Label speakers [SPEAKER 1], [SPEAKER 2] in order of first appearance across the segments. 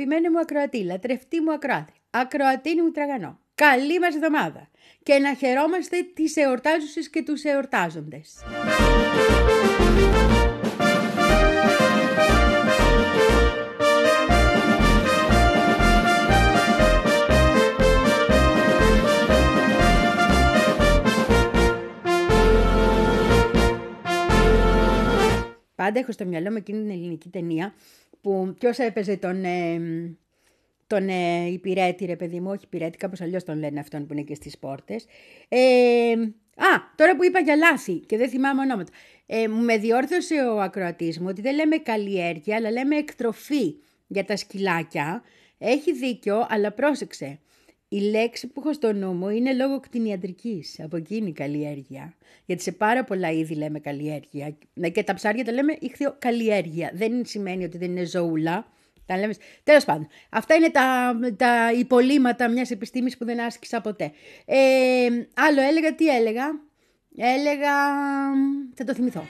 [SPEAKER 1] Αγαπημένη μου ακροατή, λατρευτή μου ακροάτη, ακροατίνη μου τραγανό. Καλή μας εβδομάδα και να χαιρόμαστε τις εορτάζουσες και τους εορτάζοντες. Πάντα έχω στο μυαλό μου εκείνη την ελληνική ταινία που ποιος έπαιζε τον, ε, τον ε, υπηρέτη ρε παιδί μου, όχι υπηρέτη, κάπως αλλιώς τον λένε αυτόν που είναι και στις πόρτες. Ε, α, τώρα που είπα για λάθη και δεν θυμάμαι ονόματα. Ε, με διόρθωσε ο ακροατής μου ότι δεν λέμε καλλιέργεια, αλλά λέμε εκτροφή για τα σκυλάκια. Έχει δίκιο, αλλά πρόσεξε. Η λέξη που έχω στο νου μου είναι λόγω κτηνιατρικής, από εκείνη η καλλιέργεια. Γιατί σε πάρα πολλά είδη λέμε καλλιέργεια. Ναι, και τα ψάρια τα λέμε ήχθιο καλλιέργεια. Δεν σημαίνει ότι δεν είναι ζωούλα. Τα λέμε... Τέλος πάντων, αυτά είναι τα, τα υπολείμματα μιας επιστήμης που δεν άσκησα ποτέ. Ε, άλλο έλεγα, τι έλεγα; Έλεγα... Θα το θυμηθώ.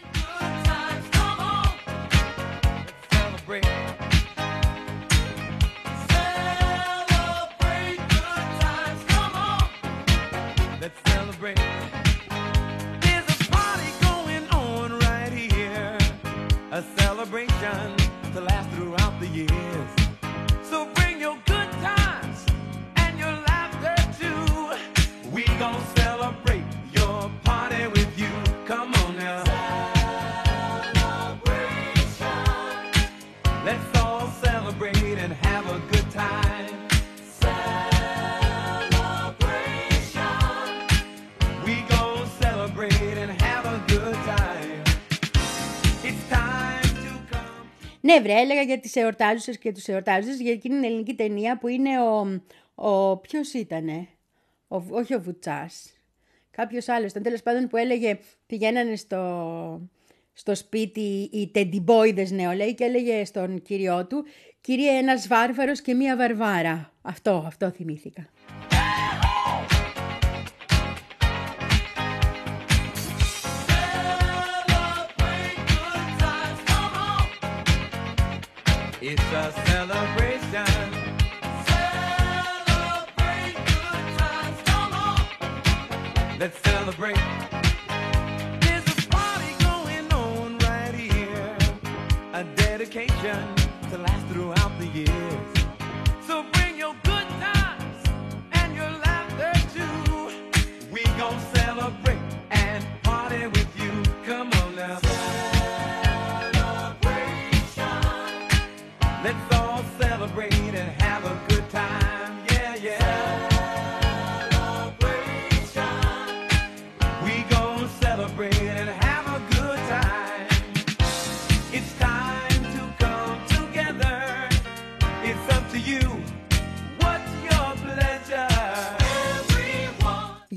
[SPEAKER 1] Ναι, βρε, έλεγα για τις εορτάζουσες και τους εορτάζουσες για εκείνη την ελληνική ταινία που είναι ο... ο ποιος ήτανε, ο, όχι ο Βουτσάς, κάποιος άλλος, ήταν τέλος πάντων που έλεγε πηγαίνανε στο, στο σπίτι οι τεντιμπόιδες νεολαίοι και έλεγε στον κύριο του «Κύριε, ένας βάρβαρος και μία βαρβάρα». Αυτό, αυτό θυμήθηκα.
[SPEAKER 2] It's a celebration. Celebrate good times, come on. Let's celebrate.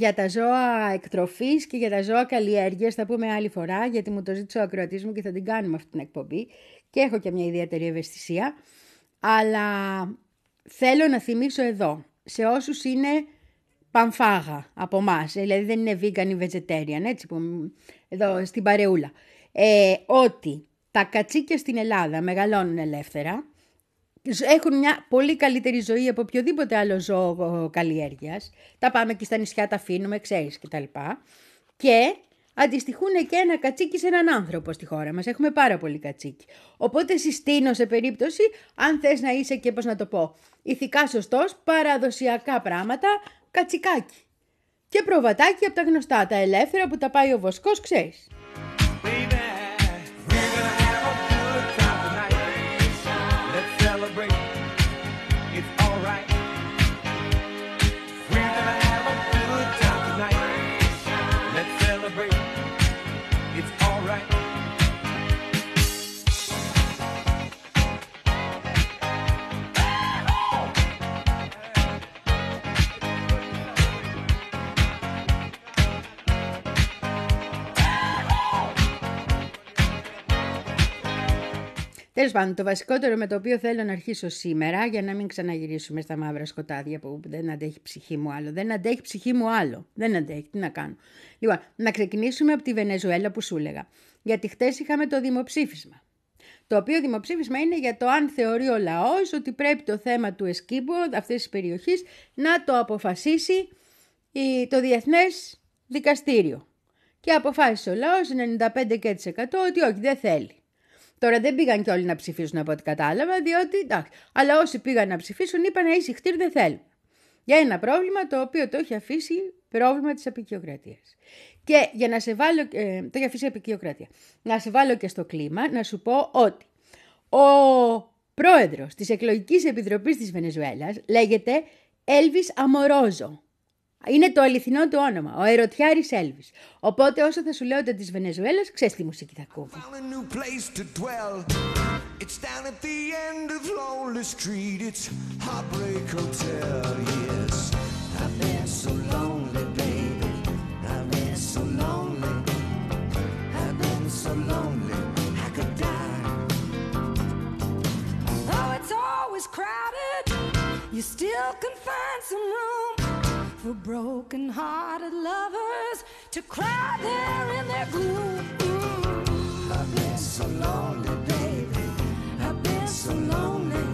[SPEAKER 1] Για τα ζώα εκτροφής και για τα ζώα καλλιέργειας θα πούμε άλλη φορά γιατί μου το ζήτησε ο ακροατής μου και θα την κάνουμε αυτή την εκπομπή και έχω και μια ιδιαίτερη ευαισθησία. Αλλά θέλω να θυμίσω εδώ σε όσους είναι πανφάγα από εμάς, δηλαδή δεν είναι vegan ή vegetarian, έτσι που εδώ στην παρεούλα, ε, ότι τα κατσίκια στην Ελλάδα μεγαλώνουν ελεύθερα, έχουν μια πολύ καλύτερη ζωή από οποιοδήποτε άλλο ζώο καλλιέργειας. Τα πάμε και στα νησιά, τα αφήνουμε, ξέρεις κτλ. Και αντιστοιχούν και ένα κατσίκι σε έναν άνθρωπο στη χώρα μας. Έχουμε πάρα πολύ κατσίκι. Οπότε συστήνω σε περίπτωση, αν θες να είσαι και πώς να το πω, ηθικά σωστός, παραδοσιακά πράγματα, κατσικάκι. Και προβατάκι από τα γνωστά, τα ελεύθερα που τα πάει ο βοσκός, ξέρεις. Τέλος πάντων, το βασικότερο με το οποίο θέλω να αρχίσω σήμερα, για να μην ξαναγυρίσουμε στα μαύρα σκοτάδια που δεν αντέχει η ψυχή μου άλλο. Δεν αντέχει η ψυχή μου άλλο. Δεν αντέχει. Τι να κάνω. Λοιπόν, να ξεκινήσουμε από τη Βενεζουέλα που σου έλεγα. Γιατί χτες είχαμε το δημοψήφισμα. Το οποίο δημοψήφισμα είναι για το αν θεωρεί ο λαός ότι πρέπει το θέμα του Εσκίμπο, αυτής της περιοχής, να το αποφασίσει η- το Διεθνές Δικαστήριο. Και αποφάσισε ο λαός 95% ότι όχι, δεν θέλει. Τώρα δεν πήγαν και όλοι να ψηφίσουν από ό,τι κατάλαβα, διότι εντάξει. Αλλά όσοι πήγαν να ψηφίσουν είπαν ίση χτύρ δεν θέλουν. Για ένα πρόβλημα το οποίο το έχει αφήσει πρόβλημα της απεικιοκρατίας. Και για να σε βάλω, ε, το έχει αφήσει η απεικιοκρατία. Να σε βάλω και στο κλίμα, να σου πω ότι ο πρόεδρος της εκλογικής επιτροπής της Βενεζουέλας λέγεται Έλβις Αμορόζο. Είναι το αληθινό του όνομα, ο Ερωτιάρης Έλβης. Οπότε όσο θα σου λέω ότι της Βενεζουέλας, ξέρεις τι μουσική θα
[SPEAKER 3] ακούω. You still can find some for broken-hearted lovers to cry there in their gloom.
[SPEAKER 4] I've been so lonely, baby. I've been so lonely.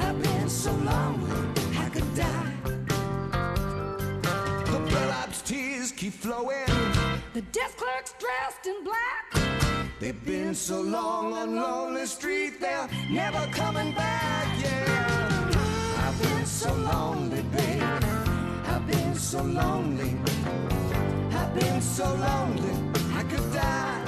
[SPEAKER 4] I've been so lonely. I could die. The bellhop's tears keep flowing.
[SPEAKER 3] The desk clerk's dressed in black.
[SPEAKER 4] They've been so long on Lonely Street, they're never coming back, yeah. I've been so lonely, baby. I've been so lonely. I've been so lonely, I could die.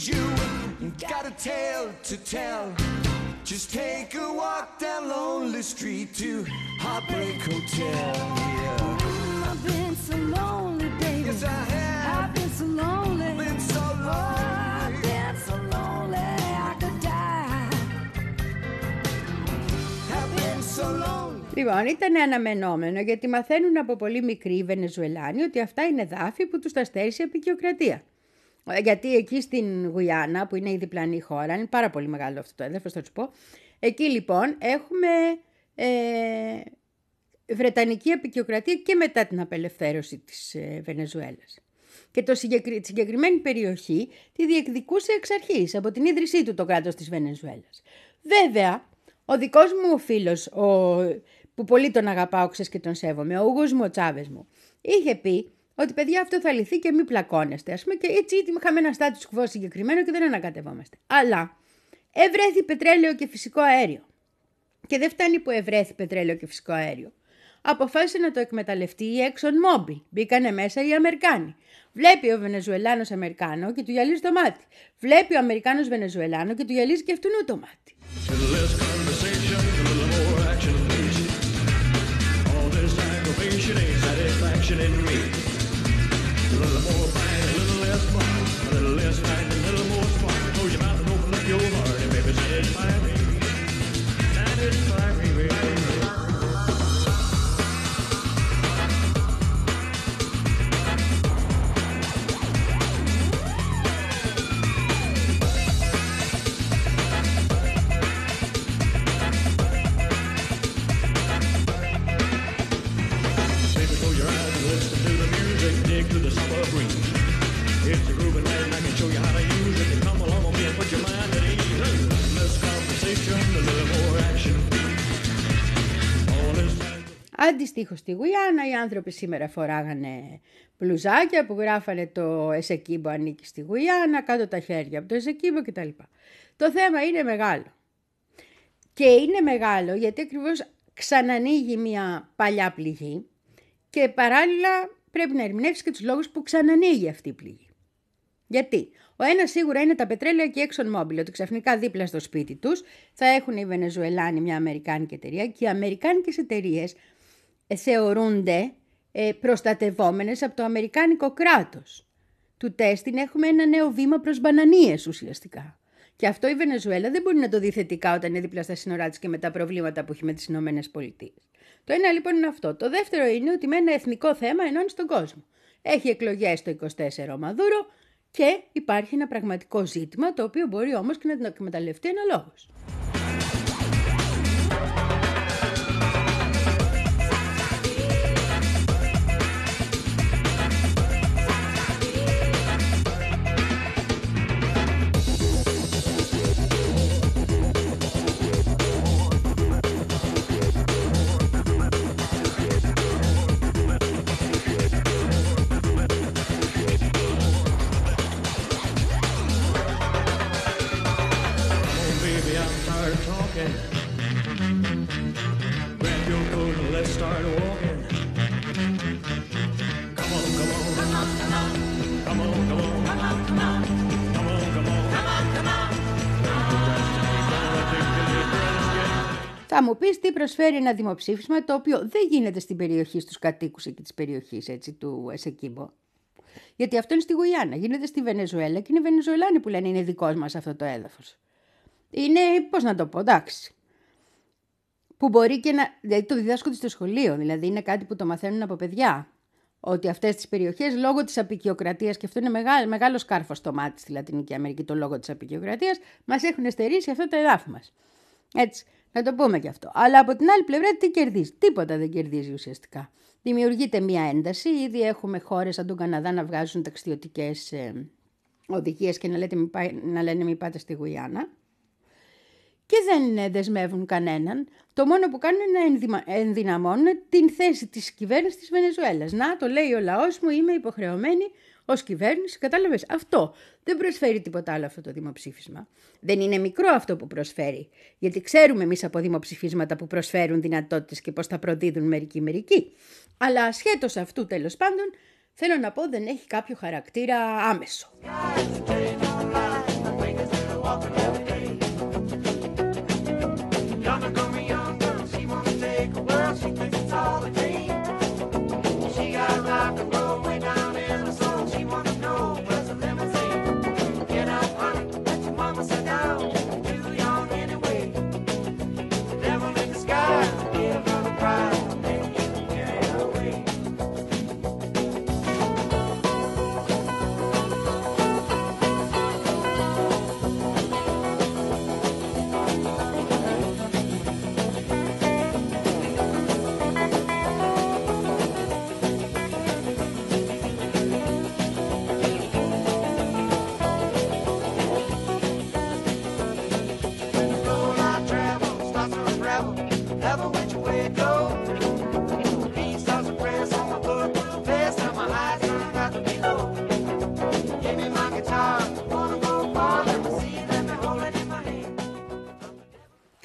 [SPEAKER 4] Leaves you, you got a tale to tell. Just take a walk down Lonely Street to Heartbreak Hotel. Yeah.
[SPEAKER 3] I've been so lonely, baby.
[SPEAKER 4] Yes, I have.
[SPEAKER 3] I've been so lonely.
[SPEAKER 4] Been so
[SPEAKER 3] Oh, I've
[SPEAKER 4] lonely.
[SPEAKER 3] been so lonely, I could die.
[SPEAKER 4] I've been so lonely.
[SPEAKER 1] Λοιπόν, ήταν αναμενόμενο γιατί μαθαίνουν από πολύ μικροί οι Βενεζουελάνοι ότι αυτά είναι δάφη που τους τα στέρισε η απεικιοκρατία. Ε, Γιατί εκεί στην Γουιάννα, που είναι η διπλανή χώρα, είναι πάρα πολύ μεγάλο αυτό το έδαφος, θα σου πω. Εκεί λοιπόν έχουμε ε, Βρετανική απεικιοκρατία και μετά την απελευθέρωση της ε, Βενεζουέλας. Και το συγκεκρι... τη συγκεκριμένη περιοχή τη διεκδικούσε εξ αρχής, από την ίδρυσή του το κράτος της Βενεζουέλας. Βέβαια, ο δικός μου φίλος, ο... που πολύ τον αγαπάω, ξέρεις και τον σέβομαι, ο Ούγος μου, ο Τσάβες μου, είχε πει ότι παιδιά αυτό θα λυθεί και μη πλακώνεστε, ας πούμε, και έτσι είχαμε ένα status quo συγκεκριμένο και δεν ανακατευόμαστε. Αλλά ευρέθη πετρέλαιο και φυσικό αέριο. Και δεν φτάνει που ευρέθη πετρέλαιο και φυσικό αέριο. Αποφάσισε να το εκμεταλλευτεί η Exxon Mobil. Μπήκανε μέσα οι Αμερικάνοι. Βλέπει ο Βενεζουελάνος Αμερικάνο και του γυαλίζει το μάτι. Βλέπει ο Αμερικάνος Βενεζουελάνο και του γυαλίζει και αυτού το μάτι.
[SPEAKER 5] little less conversation, a little more action, little more fight, a little less fun. A little less fight, a little more spark. Close your mouth and open up your heart
[SPEAKER 1] Αντιστοίχως στη Γουιάννα οι άνθρωποι σήμερα φοράγανε μπλουζάκια που γράφανε το Εσεκίμπο ανήκει στη Γουιάννα, κάτω τα χέρια από το Εσεκίμπο κτλ. Το θέμα είναι μεγάλο. Και είναι μεγάλο γιατί ακριβώς ξανανοίγει μια παλιά πληγή και παράλληλα πρέπει να ερμηνεύσεις και τους λόγους που ξανανοίγει αυτή η πληγή. Γιατί; Ο ένας σίγουρα είναι τα πετρέλαια και η Exxon Mobil, ότι ξαφνικά δίπλα στο σπίτι τους θα έχουν οι Βενεζουελάνοι μια Αμερικάνικη εταιρεία και οι Αμερικάνικες εταιρείες θεωρούνται ε, προστατευόμενες από το Αμερικάνικο κράτος. Του τέστην έχουμε ένα νέο βήμα προς μπανανίες ουσιαστικά. Και αυτό η Βενεζουέλα δεν μπορεί να το δει θετικά όταν είναι δίπλα στα σύνορά της και με τα προβλήματα που έχει με τις Ηνωμένες Πολιτείες. Το ένα λοιπόν είναι αυτό. Το δεύτερο είναι ότι με ένα εθνικό θέμα ενώνει τον κόσμο. Έχει εκλογές το 24 ο Μαδούρο και υπάρχει ένα πραγματικό ζήτημα το οποίο μπορεί όμως και να την εκμεταλλευτεί αναλόγως.
[SPEAKER 5] Oh,
[SPEAKER 1] Θα μου πεις τι προσφέρει ένα δημοψήφισμα το οποίο δεν γίνεται στην περιοχή στους κατοίκους εκεί της περιοχής έτσι, του Εσεκίμπο. Γιατί αυτό είναι στη Γουιάννα, γίνεται στη Βενεζουέλα και είναι οι Βενεζουελάνοι που λένε είναι δικός μας αυτό το έδαφος. Είναι, πώς να το πω, εντάξει. Που μπορεί και να, δηλαδή το διδάσκονται στο σχολείο, δηλαδή είναι κάτι που το μαθαίνουν από παιδιά. Ότι αυτές τις περιοχές λόγω της απεικιοκρατίας, και αυτό είναι μεγάλο, μεγάλο σκάρφος στο μάτι στη Λατινική Αμερική, το λόγο της απεικιοκρατίας, μας έχουν στερήσει αυτό το εδάφι μας. Έτσι, να το πούμε και αυτό. Αλλά από την άλλη πλευρά τι κερδίζεις; Τίποτα δεν κερδίζει ουσιαστικά. Δημιουργείται μία ένταση. Ήδη έχουμε χώρες σαν τον Καναδά να βγάζουν ταξιδιωτικές ε, οδηγίες και να, λέτε, μη πάει- να λένε μην πάτε στη Γουιάννα. Και δεν ε, δεσμεύουν κανέναν. Το μόνο που κάνουν είναι να ενδυμα- ενδυναμώνουν την θέση της κυβέρνησης της Βενεζουέλας. Να, το λέει ο λαός μου, είμαι υποχρεωμένη ως κυβέρνηση. Κατάλαβες, αυτό δεν προσφέρει τίποτα άλλο αυτό το δημοψήφισμα. Δεν είναι μικρό αυτό που προσφέρει. Γιατί ξέρουμε εμείς από δημοψηφίσματα που προσφέρουν δυνατότητες και πώς θα προδίδουν μερικοί-μερικοί. Αλλά ασχέτως αυτού τέλος πάντων, θέλω να πω δεν έχει κάποιο χαρακτήρα άμεσο.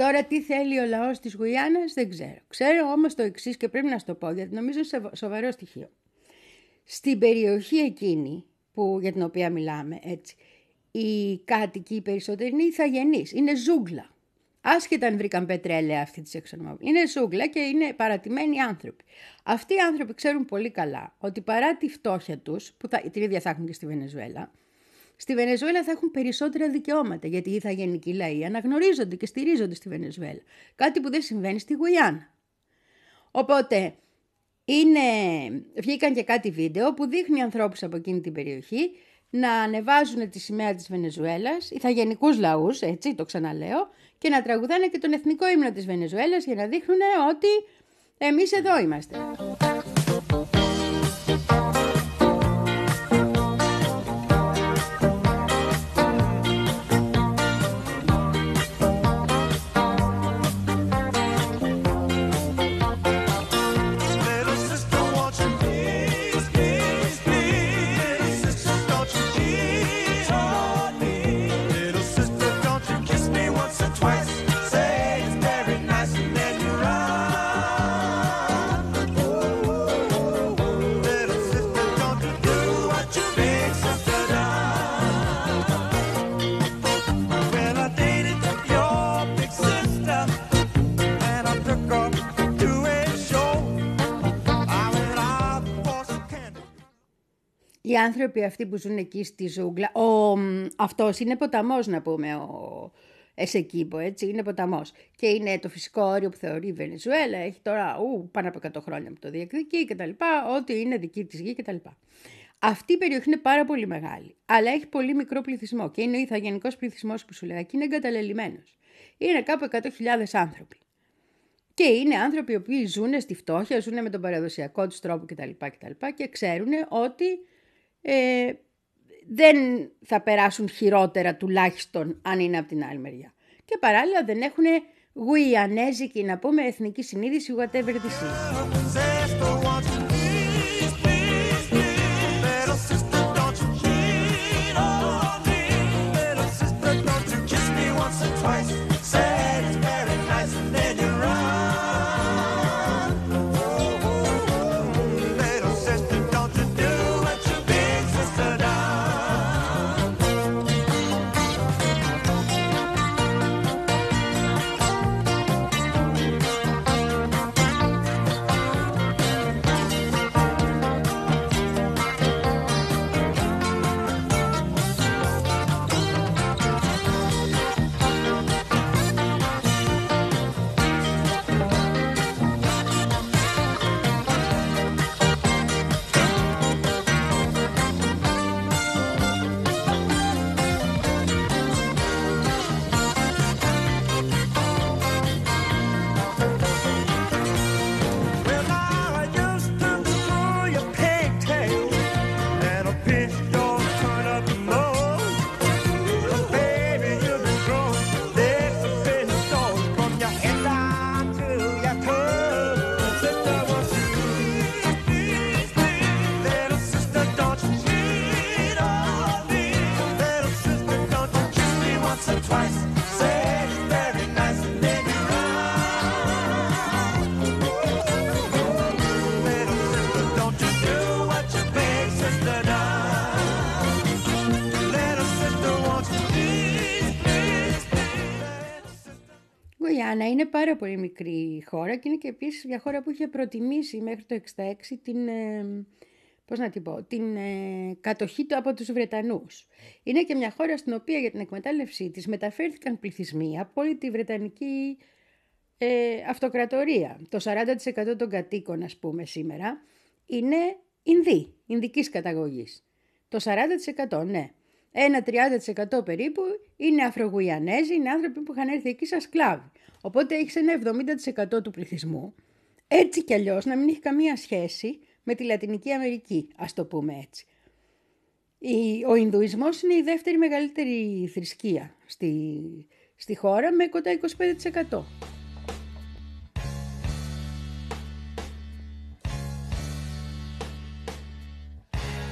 [SPEAKER 1] Τώρα τι θέλει ο λαός της Γουιάννας δεν ξέρω. Ξέρω όμως το εξής και πρέπει να σου το πω γιατί νομίζω είναι σοβαρό στοιχείο. Στην περιοχή εκείνη που, για την οποία μιλάμε έτσι, οι κάτοικοι οι περισσότεροι είναι ηθαγενείς, είναι ζούγκλα. Άσχετα αν βρήκαν πετρέλαια αυτή τη εξονομία. Είναι ζούγκλα και είναι παρατημένοι άνθρωποι. Αυτοί οι άνθρωποι ξέρουν πολύ καλά ότι παρά τη φτώχεια τους, που θα, την ίδια θα έχουν και στη Βενεζουέλα, Στη Βενεζουέλα θα έχουν περισσότερα δικαιώματα, γιατί οι ηθαγενικοί λαοί αναγνωρίζονται και στηρίζονται στη Βενεζουέλα. Κάτι που δεν συμβαίνει στη Γουιάννα. Οπότε, είναι... βγήκαν και κάτι βίντεο που δείχνει ανθρώπους από εκείνη την περιοχή να ανεβάζουν τη σημαία της Βενεζουέλας, ηθαγενικούς λαούς, έτσι το ξαναλέω, και να τραγουδάνε και τον εθνικό ύμνο της Βενεζουέλας για να δείχνουν ότι εμείς εδώ είμαστε. Οι άνθρωποι αυτοί που ζουν εκεί στη ζούγκλα, ο, μ, αυτός είναι ποταμός να πούμε, ο Εσεκίμπο, έτσι, είναι ποταμός. Και είναι το φυσικό όριο που θεωρεί η Βενεζουέλα, έχει τώρα ου, πάνω από 100 χρόνια που το διεκδικεί και τα λοιπά, ότι είναι δική της γη και τα λοιπά. Αυτή η περιοχή είναι πάρα πολύ μεγάλη, αλλά έχει πολύ μικρό πληθυσμό και είναι ο ηθαγενικός πληθυσμός που σου λέγα και είναι εγκαταλελειμμένος. Είναι κάπου 100.000 άνθρωποι. Και είναι άνθρωποι οι οποίοι ζουν στη φτώχεια, ζουν με τον παραδοσιακό τους τρόπο κτλ. κτλ και ξέρουν ότι ε, δεν θα περάσουν χειρότερα τουλάχιστον αν είναι από την άλλη μεριά. Και παράλληλα δεν έχουν γουιανέζικη, να πούμε, εθνική συνείδηση, whatever this is. Πάρα πολύ μικρή χώρα και είναι και επίσης μια χώρα που είχε προτιμήσει μέχρι το 66 την, ε, πώς να την πω, την ε, κατοχή του από τους Βρετανούς. Είναι και μια χώρα στην οποία για την εκμετάλλευσή της μεταφέρθηκαν πληθυσμοί από όλη τη Βρετανική ε, αυτοκρατορία. Το 40% των κατοίκων, ας πούμε, σήμερα είναι Ινδοί, Ινδικής καταγωγής. Το 40% ναι. Ένα 30% περίπου είναι Αφρογουιανέζοι, είναι άνθρωποι που είχαν έρθει εκεί σαν σκλάβοι. Οπότε έχεις ένα 70% του πληθυσμού, έτσι κι αλλιώς να μην έχει καμία σχέση με τη Λατινική Αμερική, ας το πούμε έτσι. Η- Ο Ινδουισμός είναι η δεύτερη μεγαλύτερη θρησκεία στη, στη χώρα με κοντά 25%.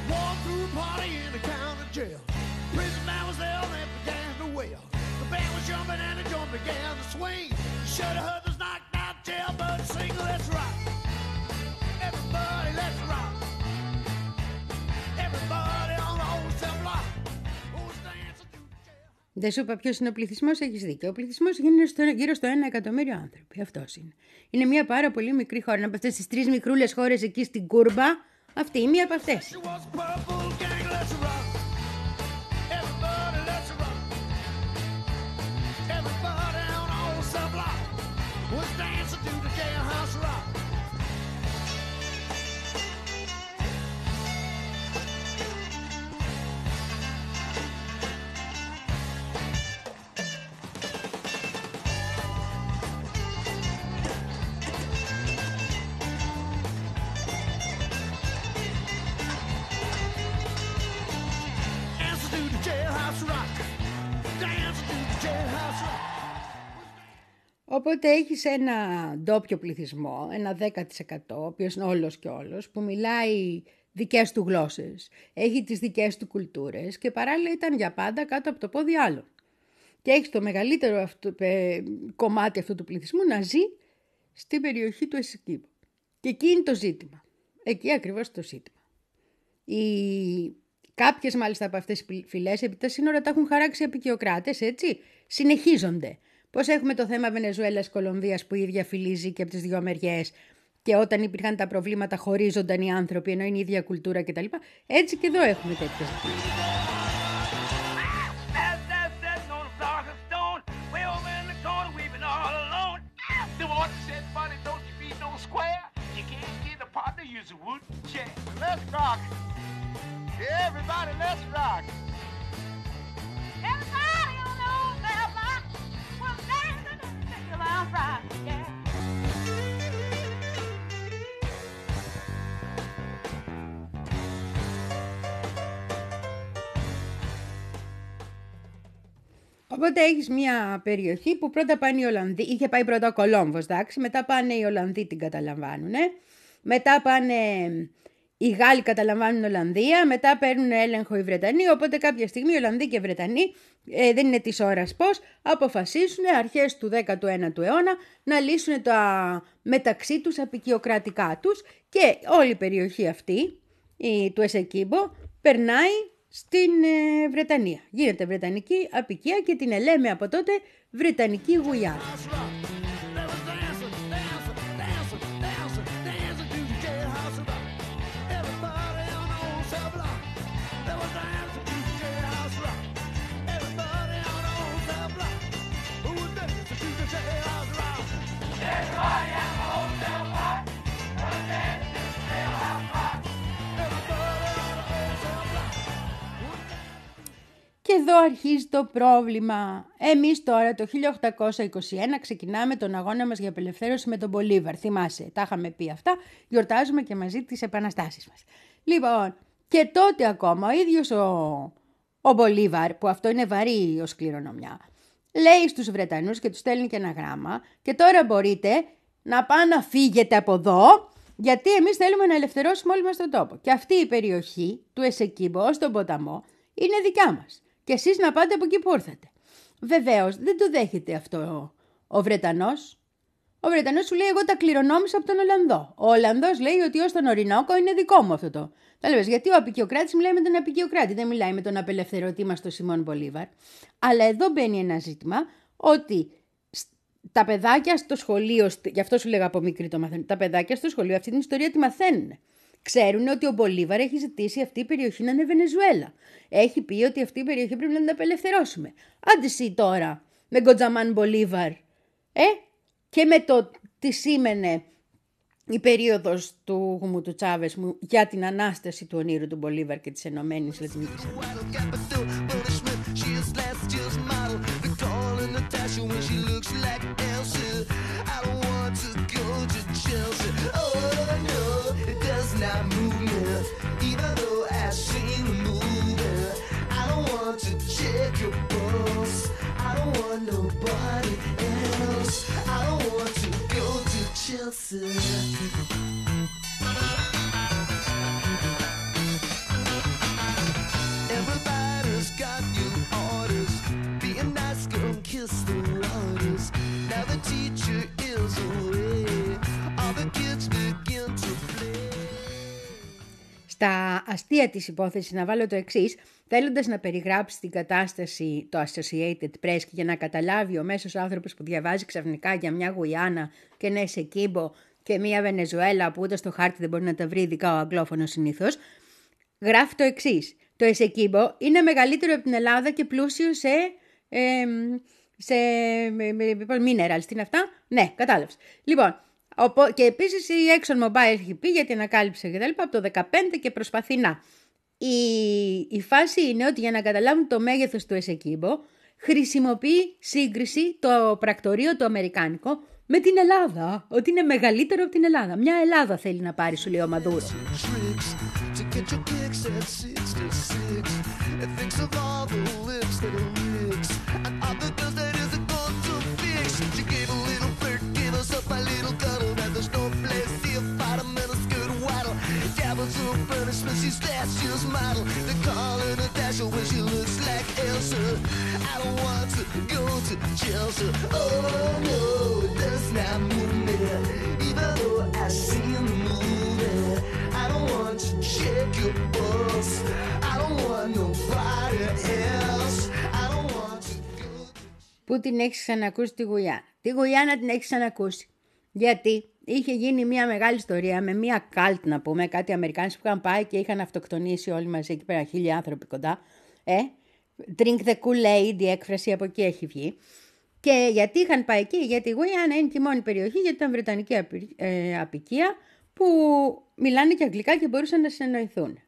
[SPEAKER 6] Walked through a party in the county jail. Prison man was there, and it began to wail. The band was jumping and the joint began to swing. Should have heard this knocked out jailbird sing, let's rock. Everybody, let's rock. Everybody on the whole cell block. Who's dancing through the jail?
[SPEAKER 1] Δεν σου είπα ποιος είναι ο πληθυσμός, έχεις δίκιο. Ο πληθυσμός είναι στο, γύρω στο 1 εκατομμύριο άνθρωποι. Αυτός είναι. Είναι μια πάρα πολύ μικρή χώρα. Είναι από αυτές τις τρεις μικρούλες χώρες εκεί στην κούρμπα. Αυτή είναι μία από
[SPEAKER 6] αυτές.
[SPEAKER 1] Οπότε έχεις ένα ντόπιο πληθυσμό, ένα 10% ο οποίος είναι όλος και όλος, που μιλάει δικές του γλώσσες, έχει τις δικές του κουλτούρες και παράλληλα ήταν για πάντα κάτω από το πόδι άλλων. Και έχεις το μεγαλύτερο αυτο, ε, κομμάτι αυτού του πληθυσμού να ζει στην περιοχή του Εσικήπου. Και εκεί είναι το ζήτημα. Εκεί ακριβώς το ζήτημα. Οι... Κάποιες μάλιστα από αυτές τις φυλές επί τα σύνορα τα έχουν χαράξει απεικιοκράτες, έτσι. Συνεχίζονται. Πώς έχουμε το θέμα Βενεζουέλας-Κολομβίας που η ίδια φυλίζει και από τις δύο μεριές και όταν υπήρχαν τα προβλήματα χωρίζονταν οι άνθρωποι ενώ είναι η ίδια κουλτούρα κτλ. Έτσι και εδώ έχουμε τέτοια ζητήματα.
[SPEAKER 4] There's, there's, there's
[SPEAKER 1] Οπότε έχεις μια περιοχή που πρώτα πάνε οι Ολλανδοί, είχε πάει πρώτα ο Κολόμβος, εντάξει, μετά πάνε οι Ολλανδοί την καταλαμβάνουν, μετά πάνε οι Γάλλοι καταλαμβάνουν Ολλανδία, μετά παίρνουν έλεγχο οι Βρετανοί, οπότε κάποια στιγμή οι Ολλανδοί και οι Βρετανοί, ε, δεν είναι της ώρας πώς, αποφασίσουν αρχές του 19ου αιώνα να λύσουν τα μεταξύ τους απεικιοκρατικά τους και όλη η περιοχή αυτή, η, του Εσεκίμπο, περνάει στην ε, Βρετανία. Γίνεται Βρετανική απικία και την ελέμε από τότε Βρετανική Γουιάννα. Και εδώ αρχίζει το πρόβλημα. Εμείς τώρα το 1821 ξεκινάμε τον αγώνα μας για απελευθέρωση με τον Μπολίβαρ. Θυμάσαι, τα είχαμε πει αυτά. Γιορτάζουμε και μαζί τις επαναστάσεις μας. Λοιπόν, και τότε ακόμα ο ίδιος ο, ο Μπολίβαρ, που αυτό είναι βαρύ ως κληρονομιά, λέει στους Βρετανούς και τους στέλνει και ένα γράμμα και τώρα μπορείτε να πάνε να φύγετε από εδώ γιατί εμείς θέλουμε να ελευθερώσουμε όλοι μας τον τόπο. Και αυτή η περιοχή του Εσεκίμπο ως τον ποταμό είναι δικιά μας. Και εσείς να πάτε από εκεί που ήρθατε. Βεβαίως δεν το δέχεται αυτό ο, ο Βρετανός. Ο Βρετανός σου λέει εγώ τα κληρονόμησα από τον Ολλανδό. Ο Ολλανδός λέει ότι ως τον Ορεινόκο είναι δικό μου αυτό το. Τα λες, γιατί ο απεικιοκράτης μιλάει με τον απεικιοκράτη, δεν μιλάει με τον απελευθερωτή μας τον Σιμών Μπολίβαρ. Αλλά εδώ μπαίνει ένα ζήτημα ότι σ- τα παιδάκια στο σχολείο, στ- γι' αυτό σου λέγα από μικρή το μαθαίνουν, τα παιδάκια στο σχολείο αυτή την ιστορία τη μαθαίνουν. Ξέρουν ότι ο Μπολίβαρ έχει ζητήσει αυτή η περιοχή να είναι Βενεζουέλα. Έχει πει ότι αυτή η περιοχή πρέπει να την απελευθερώσουμε. Άντε εσύ τώρα με Γκοτζαμάν Μπολίβαρ. Ε, και με το τι σήμαινε η περίοδος του Γουμού του Τσάβες μου για την ανάσταση του ονείρου του Μπολίβαρ και της Ενωμένης Λατινικής
[SPEAKER 7] Everybody's got new orders. Be a nice girl, kiss the waters. Now the teacher is away. All the kids begin to play.
[SPEAKER 1] Στα αστεία της υπόθεσης να βάλω το εξή, θέλοντας να περιγράψει την κατάσταση το Associated Press και για να καταλάβει ο μέσος άνθρωπος που διαβάζει ξαφνικά για μια Γουιάννα και ένα Εσεκίμπο και μια Βενεζουέλα που ούτε στο χάρτη δεν μπορεί να τα βρει ειδικά ο αγγλόφωνος συνήθως, γράφει το εξής. Το Εσεκίμπο είναι μεγαλύτερο από την Ελλάδα και πλούσιο σε, εμ, σε minerals. Τι είναι αυτά; Ναι, κατάλαβες. Λοιπόν, οπό- και επίσης η Exxon Mobil έχει πει γιατί ανακάλυψε και τα λοιπά από το 2015 και προσπαθεί να. Η, η φάση είναι ότι για να καταλάβουν το μέγεθος του Εσεκίμπο χρησιμοποιεί σύγκριση το πρακτορείο το αμερικάνικο με την Ελλάδα. Ότι είναι μεγαλύτερο από την Ελλάδα. Μια Ελλάδα θέλει να πάρει, σου λέει ο Μαδούρο.
[SPEAKER 7] Dabbles her punishment, she's fast, she's model. They call her a dasher when she looks like Elsa. I don't want to go to Chelsea. Oh no, it does not move me. Even though I seen the movie, I don't want to check your pulse. I don't want nobody else. I don't want to go.
[SPEAKER 1] Πού την έχει ξανακούσει τη Γουιάννα. Τη Γουιάννα την έχει ξανακούσει. Γιατί είχε γίνει μια μεγάλη ιστορία με μια καλτ να πούμε, κάτι Αμερικάνοι που είχαν πάει και είχαν αυτοκτονήσει όλοι μαζί εκεί πέρα, χίλιοι άνθρωποι κοντά. Ε, drink the Kool-Aid, η έκφραση από εκεί έχει βγει. Και γιατί είχαν πάει εκεί, γιατί η Γουιάννα είναι και η μόνη περιοχή, γιατί ήταν Βρετανική απει- ε, απικία, που μιλάνε και αγγλικά και μπορούσαν να συνεννοηθούν.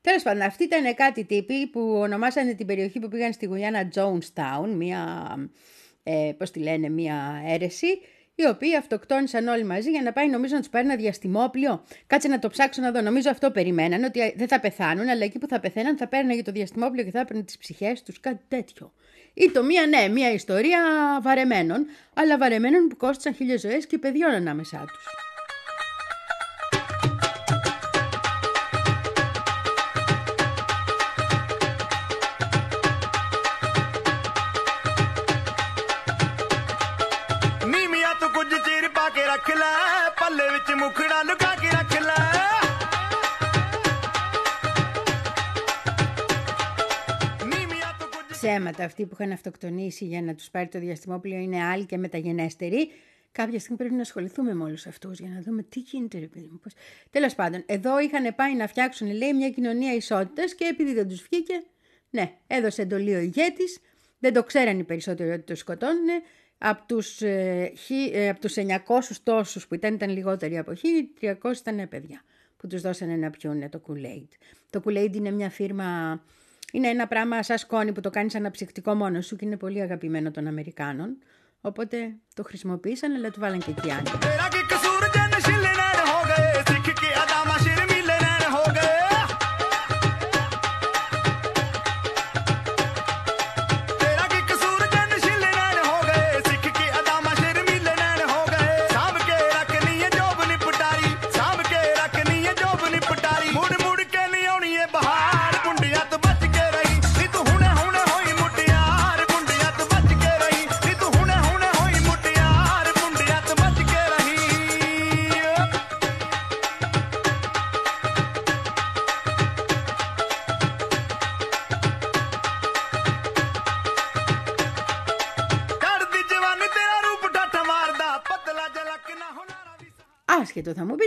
[SPEAKER 1] Τέλος πάντων, αυτοί ήταν κάτι τύποι που ονομάσανε την περιοχή που πήγαν στη Γουιάννα Jonestown, μία, ε, πώς τη λένε, μία αίρεση, οι οποίοι αυτοκτόνησαν όλοι μαζί για να πάει νομίζω να τους πάρει ένα διαστημόπλιο. Κάτσε να το ψάξω να δω. Νομίζω αυτό περιμέναν, ότι δεν θα πεθάνουν, αλλά εκεί που θα πεθαίναν θα παίρναγε το διαστημόπλιο και θα έπαιρνε τις ψυχές τους, κάτι τέτοιο. Ή το μία, ναι, μία ιστορία βαρεμένων, αλλά βαρεμένων που κόστησαν χίλιες ζωές και παιδιών ανάμεσά
[SPEAKER 4] τους.
[SPEAKER 1] θέματα. Αυτοί που είχαν αυτοκτονήσει για να τους πάρει το διαστημόπλαιο είναι άλλοι και μεταγενέστεροι. Κάποια στιγμή πρέπει να ασχοληθούμε με όλους αυτούς για να δούμε τι γίνεται, ρε παιδί μου. Τέλος πάντων, εδώ είχαν πάει να φτιάξουν, λέει, μια κοινωνία ισότητας και επειδή δεν τους βγήκε, ναι, έδωσε εντολή ο ηγέτης. Δεν το ξέραν οι περισσότεροι ότι το σκοτώνουν. Από τους ε, ε, 900 τόσους που ήταν, ήταν λιγότεροι από 1.300 ήταν παιδιά που τους δώσανε να πιούνε το Kool-Aid. Το Kool-Aid είναι μια φύρμα είναι ένα πράγμα σαν σκόνη που το κάνεις αναψυκτικό μόνος σου και είναι πολύ αγαπημένο των Αμερικάνων. Οπότε το χρησιμοποίησαν, αλλά του βάλαν και εκεί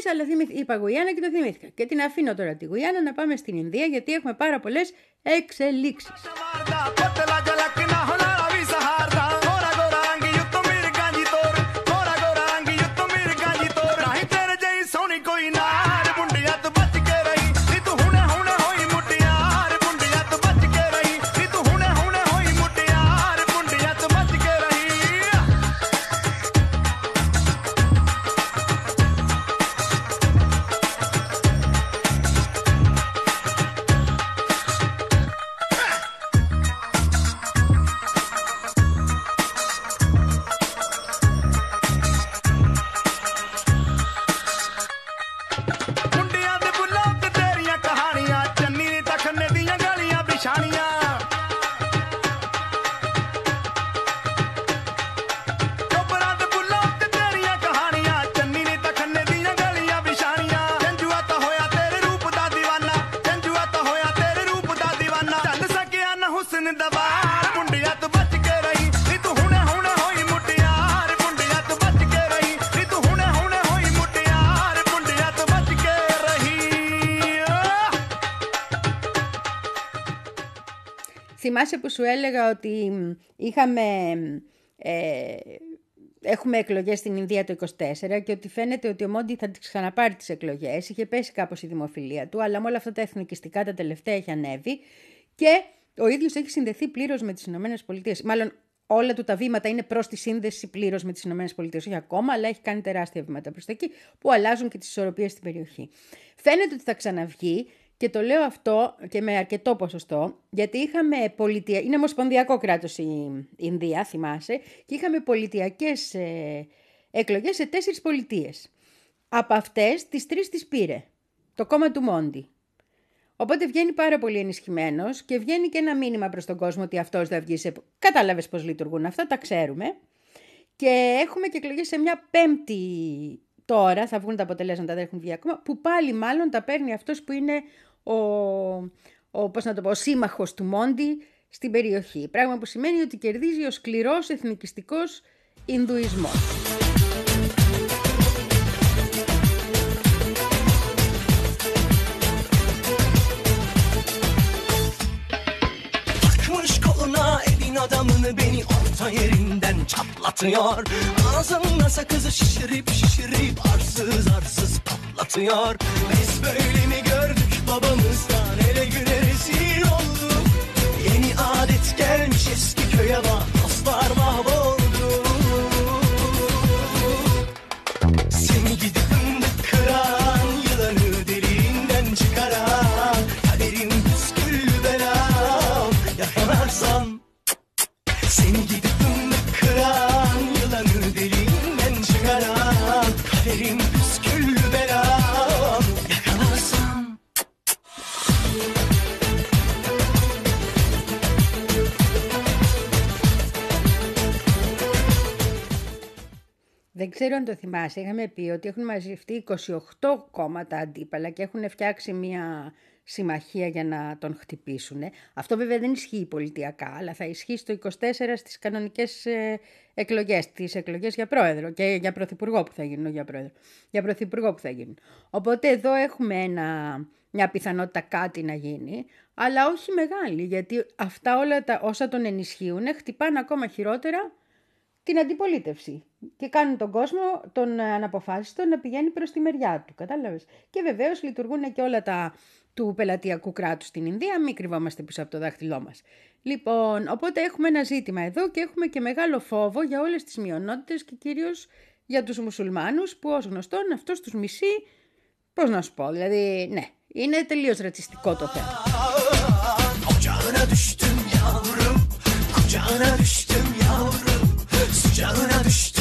[SPEAKER 1] αλλά θυμηθ... είπα Γουιάννα και το θυμήθηκα. Και την αφήνω τώρα τη Γουιάννα να πάμε στην Ινδία γιατί έχουμε πάρα
[SPEAKER 4] πολλές εξελίξεις.
[SPEAKER 1] Θυμάσαι που σου έλεγα ότι μ, είχαμε, ε, έχουμε εκλογές στην Ινδία το 24 και ότι φαίνεται ότι ο Μόντι θα τις ξαναπάρει τις εκλογές. Είχε πέσει κάπως η δημοφιλία του, αλλά με όλα αυτά τα εθνικιστικά τα τελευταία έχει ανέβει και ο ίδιος έχει συνδεθεί πλήρως με τις Ηνωμένες Πολιτείες. Μάλλον όλα του τα βήματα είναι προς τη σύνδεση πλήρως με τις Ηνωμένες Πολιτείες. Όχι ακόμα, αλλά έχει κάνει τεράστια βήματα προς τα εκεί που αλλάζουν και τις ισορροπίες στην περιοχή. Φαίνεται ότι θα ξαναβγεί και το λέω αυτό και με αρκετό ποσοστό, γιατί είχαμε πολιτεία, είναι ομοσπονδιακό κράτος η Ινδία, θυμάσαι, και είχαμε πολιτιακές ε, εκλογές σε τέσσερις πολιτείες. Από αυτές, τις τρεις τις πήρε το κόμμα του Μόντι. Οπότε βγαίνει πάρα πολύ ενισχυμένος και βγαίνει και ένα μήνυμα προς τον κόσμο ότι αυτός δεν βγει σε. Κατάλαβες πώς λειτουργούν αυτά, τα ξέρουμε. Και έχουμε και εκλογές σε μια πέμπτη τώρα, θα βγουν τα αποτελέσματα, δεν έχουν βγει ακόμα, που πάλι μάλλον τα παίρνει αυτός που είναι ο, ο, πώς να το πω, ο σύμμαχος του Μόντι στην περιοχή. Πράγμα που σημαίνει ότι κερδίζει ο σκληρός εθνικιστικός Ινδουισμός.
[SPEAKER 8] adamını beni orta yerinden çatlatıyor. Ağzımda sakızı şişirip şişirip arsız arsız patlatıyor. Biz böyle mi gördük babamızdan? Ele güne rezil olduk. Yeni adet gelmiş eski köye bak. Dostlar vah
[SPEAKER 1] Δεν ξέρω αν το θυμάσαι, είχαμε πει ότι έχουν μαζευτεί 28 κόμματα αντίπαλα και έχουν φτιάξει μια συμμαχία για να τον χτυπήσουν. Αυτό βέβαια δεν ισχύει πολιτιακά, αλλά θα ισχύει στο 24 στις κανονικές ε, εκλογές, τις εκλογές για πρόεδρο και για πρωθυπουργό που θα γίνουν, για πρόεδρο, για πρωθυπουργό που θα γίνουν. Οπότε εδώ έχουμε ένα, μια πιθανότητα κάτι να γίνει, αλλά όχι μεγάλη, γιατί αυτά όλα τα, όσα τον ενισχύουν χτυπάνε ακόμα χειρότερα την αντιπολίτευση και κάνουν τον κόσμο τον αναποφάσιστο να πηγαίνει προς τη μεριά του, κατάλαβες. Και βεβαίως λειτουργούν και όλα τα του πελατειακού κράτους στην Ινδία, μην κρυβόμαστε πίσω από το δάχτυλό μας. Λοιπόν, οπότε έχουμε ένα ζήτημα εδώ και έχουμε και μεγάλο φόβο για όλες τις μειονότητες και κυρίως για τους μουσουλμάνους που ως γνωστόν αυτός τους μισεί, πώς να σου πω, δηλαδή ναι, είναι τελείως ρατσιστικό το θέμα.
[SPEAKER 8] Ocağına düştüm yavrum Kucağına düştüm yavrum Göz
[SPEAKER 1] düştü.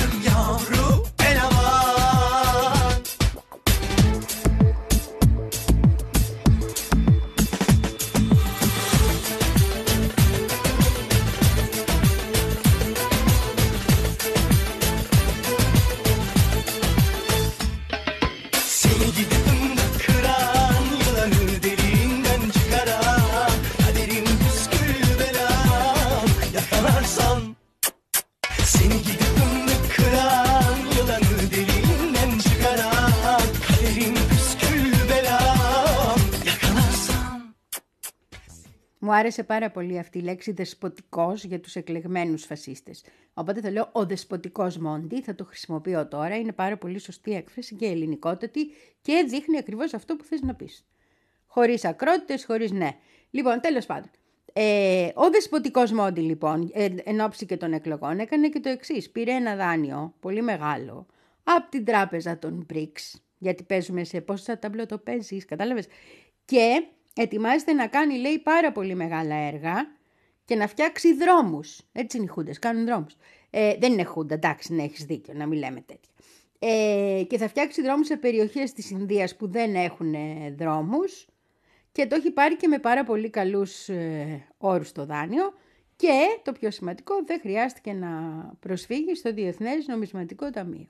[SPEAKER 1] Άρεσε πάρα πολύ αυτή η λέξη δεσποτικός για τους εκλεγμένους φασίστες. Οπότε θα λέω ο δεσποτικός Μόντι, θα το χρησιμοποιώ τώρα, είναι πάρα πολύ σωστή έκφραση και ελληνικότατη και δείχνει ακριβώς αυτό που θες να πεις. Χωρίς ακρότητες, χωρίς ναι. Λοιπόν, τέλος πάντων. Ε, ο δεσποτικός Μόντι λοιπόν, ε, εν ώψη και των εκλογών, έκανε και το εξής. Πήρε ένα δάνειο πολύ μεγάλο από την τράπεζα των BRICS, γιατί παίζουμε σε πόσα ταμπλό το παίζεις, κατάλαβες. Και ετοιμάζεται να κάνει, λέει, πάρα πολύ μεγάλα έργα και να φτιάξει δρόμους. Έτσι είναι οι χούντες, κάνουν δρόμους. Ε, δεν είναι χούντα, εντάξει, να έχεις δίκιο, να μην λέμε τέτοια. Ε, και θα φτιάξει δρόμους σε περιοχές της Ινδίας που δεν έχουν ε, δρόμους και το έχει πάρει και με πάρα πολύ καλούς ε, όρους το δάνειο και το πιο σημαντικό δεν χρειάστηκε να προσφύγει στο Διεθνές Νομισματικό Ταμείο.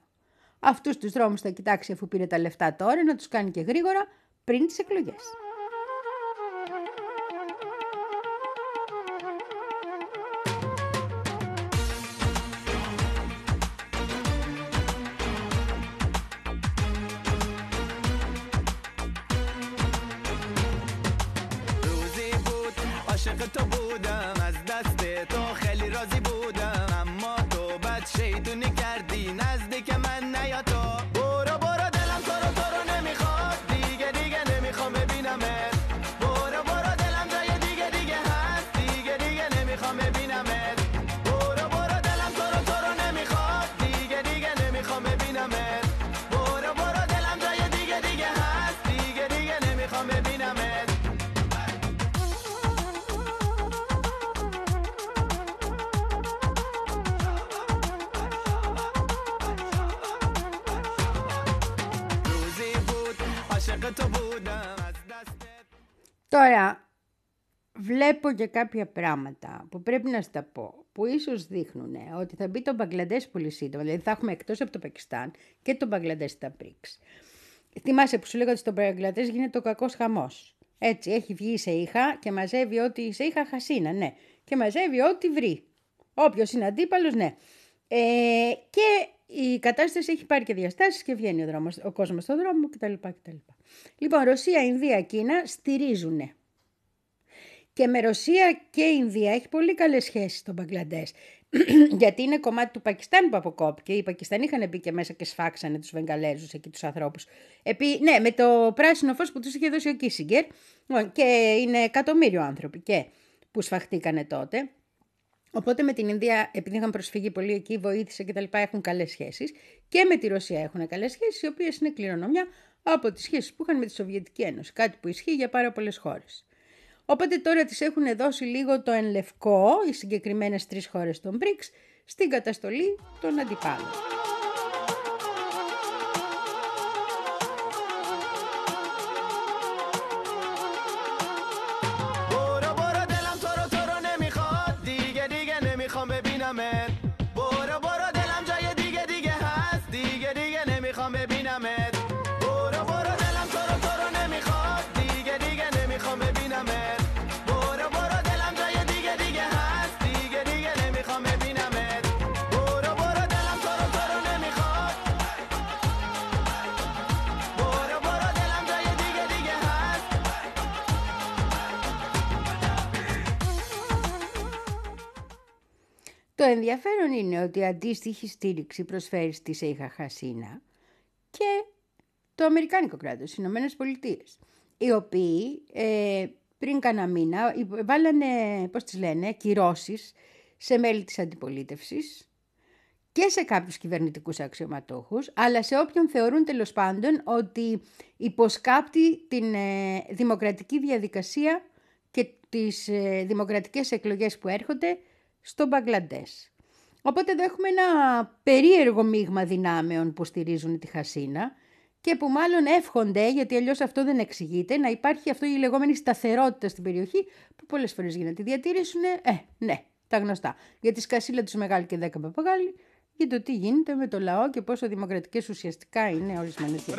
[SPEAKER 1] Αυτούς τους δρόμους θα κοιτάξει αφού πήρε τα λεφτά τώρα να τους κάνει και γρήγορα πριν τις εκλογές.
[SPEAKER 9] Ready to
[SPEAKER 1] Τώρα, βλέπω και κάποια πράγματα που πρέπει να σου τα πω, που ίσως δείχνουν ότι θα μπει το Μπαγκλαντές πολύ σύντομα, δηλαδή θα έχουμε εκτός από το Πακιστάν και το Μπαγκλαντές στα BRICS. Θυμάσαι που σου λέγα ότι στο Μπαγκλαντές γίνεται ο κακός χαμός. Έτσι, έχει βγει η Σεΐχα και μαζεύει ό,τι η Σεΐχα Χασίνα, ναι. Και μαζεύει ό,τι βρει. Όποιος είναι αντίπαλος, ναι. Ε, και η κατάσταση έχει πάρει και διαστάσεις και βγαίνει ο, δρόμος, ο κόσμος στον δρόμο κτλ. κτλ. Λοιπόν, Ρωσία, Ινδία, Κίνα στηρίζουν. Και με Ρωσία και Ινδία έχει πολύ καλές σχέσεις το Μπαγκλαντές. Γιατί είναι κομμάτι του Πακιστάν που αποκόπηκε. Οι Πακιστανοί είχαν μπει και μέσα και σφάξανε τους Βεγγαλέζους εκεί τους ανθρώπους. Επί, ναι, με το πράσινο φως που τους είχε δώσει ο Κίσιγκερ και είναι εκατομμύριο άνθρωποι και που σφαχτήκανε τότε. Οπότε με την Ινδία, επειδή είχαν προσφύγει πολύ εκεί, βοήθησε και τα λοιπά, έχουν καλές σχέσεις. Και με τη Ρωσία έχουν καλές σχέσεις, οι οποίες είναι κληρονομιά από τις σχέσεις που είχαν με τη Σοβιετική Ένωση. Κάτι που ισχύει για πάρα πολλές χώρες. Οπότε τώρα τις έχουν δώσει λίγο το ενλευκό, οι συγκεκριμένες τρεις χώρες των BRICS, στην καταστολή των αντιπάλων. Ενδιαφέρον είναι ότι αντίστοιχη στήριξη προσφέρει στη Σέιχα Χασίνα και το Αμερικάνικο κράτος, οι Ηνωμένες Πολιτείες, οι οποίοι ε, πριν κάνα μήνα υπ- βάλανε, πώς τις λένε, κυρώσεις σε μέλη της αντιπολίτευσης και σε κάποιους κυβερνητικούς αξιωματούχους, αλλά σε όποιον θεωρούν τέλος πάντων ότι υποσκάπτει την ε, δημοκρατική διαδικασία και τις ε, δημοκρατικές εκλογές που έρχονται στο Μπαγκλαντές. Οπότε εδώ έχουμε ένα περίεργο μείγμα δυνάμεων που στηρίζουν τη Χασίνα και που μάλλον εύχονται, γιατί αλλιώς αυτό δεν εξηγείται, να υπάρχει αυτό η λεγόμενη σταθερότητα στην περιοχή που πολλές φορές γίνεται. Διατήρησουν, ε, ναι, τα γνωστά. Για τη σκασίλα τους μεγάλη και δέκα παπαγάλοι, για το τι γίνεται με το λαό και πόσο δημοκρατικές ουσιαστικά είναι ορισμένες διαδικασίες.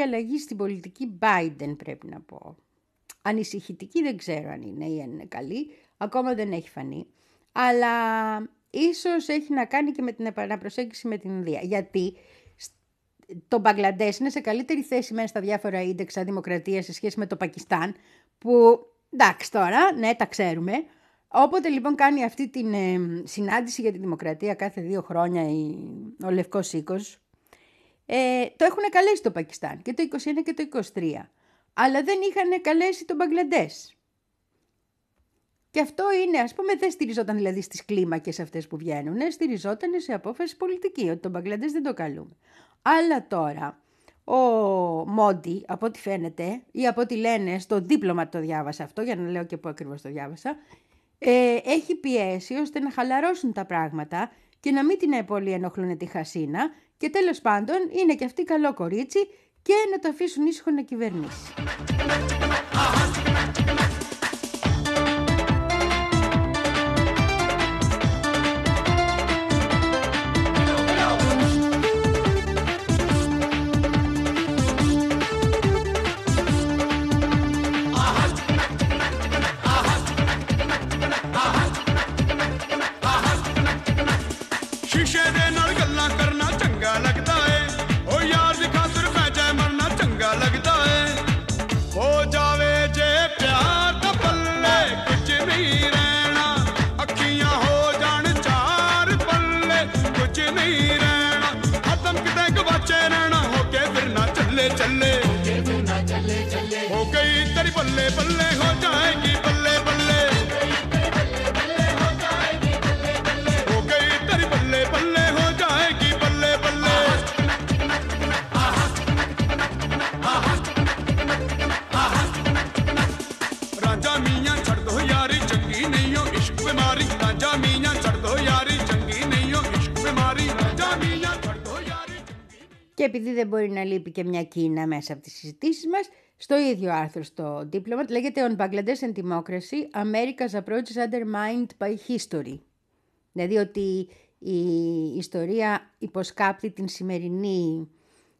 [SPEAKER 1] Μια μικρή αλλαγή στην πολιτική Biden πρέπει να πω. Ανησυχητική δεν ξέρω αν είναι ή αν είναι καλή, ακόμα δεν έχει φανεί. Αλλά ίσως έχει να κάνει και με την επαναπροσέγγιση με την Ινδία. Γιατί σ- το Μπαγκλαντές είναι σε καλύτερη θέση μέσα στα διάφορα ίντεξα δημοκρατία σε σχέση με το Πακιστάν, που εντάξει τώρα, ναι τα ξέρουμε. Όποτε λοιπόν κάνει αυτή την ε, συνάντηση για τη δημοκρατία κάθε δύο χρόνια η, ο Λευκός Οίκος, ε, το έχουν καλέσει το Πακιστάν και το 21 και το 23. Αλλά δεν είχαν καλέσει τον Μπαγκλαντές. Και αυτό είναι, ας πούμε, δεν στηριζόταν δηλαδή στις κλίμακες αυτές που βγαίνουν, στηριζόταν σε απόφαση πολιτική, ότι τον Μπαγκλαντές δεν το καλούμε. Αλλά τώρα, ο Μόντι, από ό,τι φαίνεται, ή από ό,τι λένε, στο δίπλωμα το διάβασα αυτό, για να λέω και πού ακριβώς το διάβασα, ε, έχει πιέσει ώστε να χαλαρώσουν τα πράγματα και να μην την πολύ ενοχλούν τη Χασίνα και τέλος πάντων είναι και αυτή καλό κορίτσι και να το αφήσουν ήσυχο να κυβερνήσει. Επειδή δεν μπορεί να λείπει και μια Κίνα μέσα από τις συζητήσεις μας, στο ίδιο άρθρο στο Diplomat λέγεται On Bangladesh and Democracy, America's approach is undermined by history. Δηλαδή ότι η ιστορία υποσκάπτει την σημερινή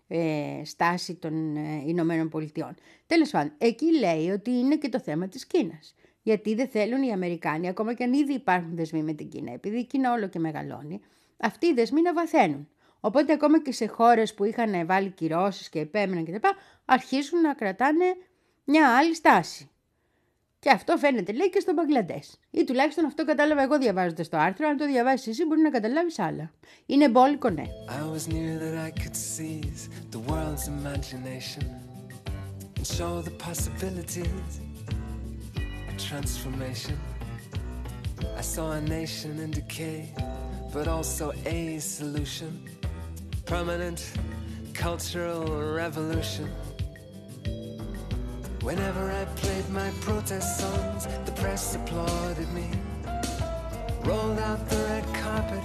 [SPEAKER 1] ε, στάση των ε, Ηνωμένων Πολιτειών. Τέλος πάντων, εκεί λέει ότι είναι και το θέμα της Κίνας. Γιατί δεν θέλουν οι Αμερικάνοι, ακόμα και αν ήδη υπάρχουν δεσμοί με την Κίνα, επειδή η Κίνα όλο και μεγαλώνει, αυτοί οι δεσμοί να βαθαίνουν. Οπότε ακόμα και σε χώρες που είχαν βάλει κυρώσεις και επέμεναν κτλ. αρχίζουν να κρατάνε μια άλλη στάση. Και αυτό φαίνεται λέει και στο Μπαγκλαντές. Ή τουλάχιστον αυτό κατάλαβα εγώ διαβάζοντας το άρθρο. Αν το διαβάσεις εσύ, μπορεί να καταλάβεις άλλα. Είναι μπόλικο, ναι.
[SPEAKER 10] I always knew that I could seize the world's imagination and show the possibilities of transformation. I saw a nation in decay, but also a solution. Permanent cultural revolution. Whenever I played my protest songs, the press applauded me. Rolled out the red carpet,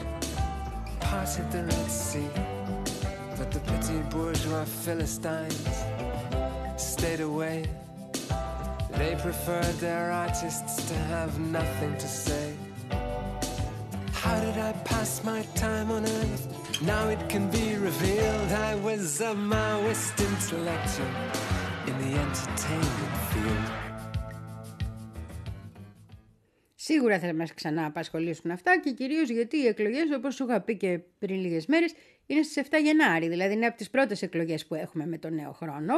[SPEAKER 10] parted the Red Sea. But the petty bourgeois Philistines stayed away. They preferred their artists to have nothing to say. How did I pass my time on earth? Now it can be revealed I was a Maoist intellectual in the entertainment field.
[SPEAKER 1] Σίγουρα θα μας ξανά απασχολήσουν αυτά και κυρίως γιατί οι εκλογές, όπως σου είχα πει και πριν λίγες μέρες, είναι στις 7 Γενάρη, δηλαδή είναι από τις πρώτες εκλογές που έχουμε με τον νέο χρόνο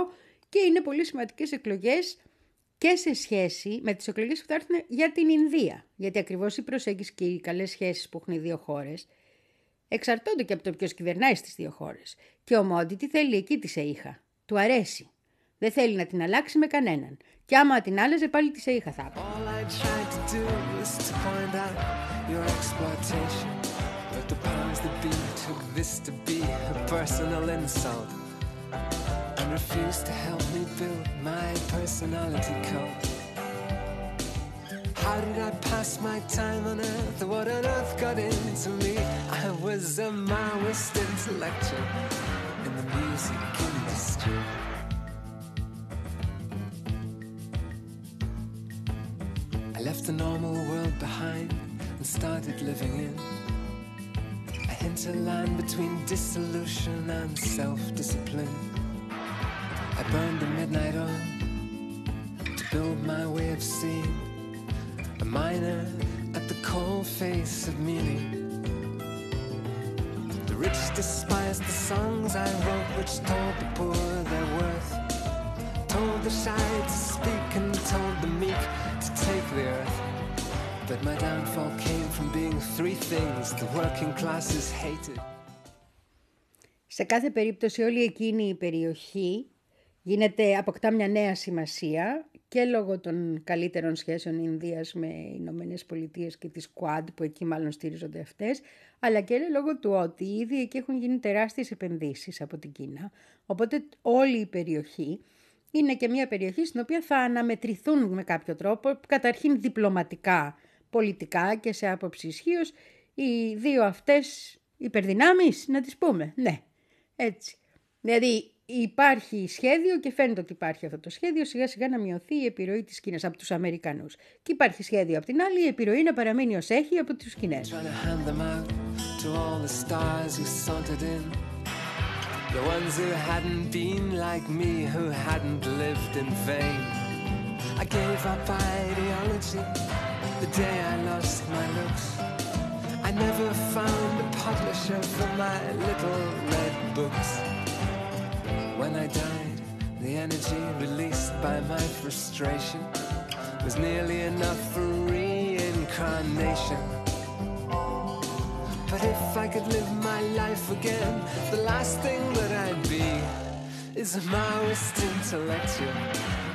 [SPEAKER 1] και είναι πολύ σημαντικές εκλογές και σε σχέση με τις εκλογές που θα έρθουν για την Ινδία. Γιατί ακριβώς η προσέγγιση και οι καλές σχέσεις που έχουν οι δύο χώρες εξαρτώνται και από το ποιος κυβερνάει στις δύο χώρες. Και ο Μόντι τι θέλει εκεί τη ΣΕΙΧΑ. Του αρέσει. Δεν θέλει να την αλλάξει με κανέναν. Και άμα την άλλαζε πάλι τη ΣΕΙΧΑ θα έπαιρνε.
[SPEAKER 10] How did I pass my time on earth? What on earth got into me? I was a Maoist intellectual in the music industry. I left the normal world behind and started living in a hinterland between dissolution and self-discipline. I burned the midnight oil to build my way of seeing a miner at the cold face of meaning. The rich despise the songs I wrote, which told the poor their worth. Told the shy to speak and told the meek to take the earth. But my downfall came from being three things the working classes hated.
[SPEAKER 1] Σε κάθε περίπτωση όλη εκείνη η περιοχή γίνεται, αποκτά μια νέα σημασία Και λόγω των καλύτερων σχέσεων Ινδίας με Ηνωμένες Πολιτείες και τις Quad που εκεί μάλλον στηρίζονται αυτές, αλλά και λόγω του ότι ήδη εκεί έχουν γίνει τεράστιες επενδύσεις από την Κίνα. Οπότε όλη η περιοχή είναι και μια περιοχή στην οποία θα αναμετρηθούν με κάποιο τρόπο, καταρχήν διπλωματικά, πολιτικά και σε άποψη ισχύως, οι δύο αυτές υπερδυνάμεις, να τις πούμε. Ναι, έτσι. Δηλαδή υπάρχει σχέδιο και φαίνεται ότι υπάρχει αυτό το σχέδιο σιγά σιγά να μειωθεί η επιρροή της Κίνας από τους Αμερικανούς. Και υπάρχει σχέδιο από την άλλη η επιρροή να παραμείνει ως έχει από τους Κινέζους.
[SPEAKER 10] Trying to hand them out to all the stars who sauntered in. The ones who hadn't been like me, who hadn't lived in vain. I gave up ideology the day I lost my looks. I never found a publisher for my little red books. When I died, the energy released by my frustration was nearly enough for reincarnation. But if I could live my life again, the last thing that I'd be is a Maoist intellectual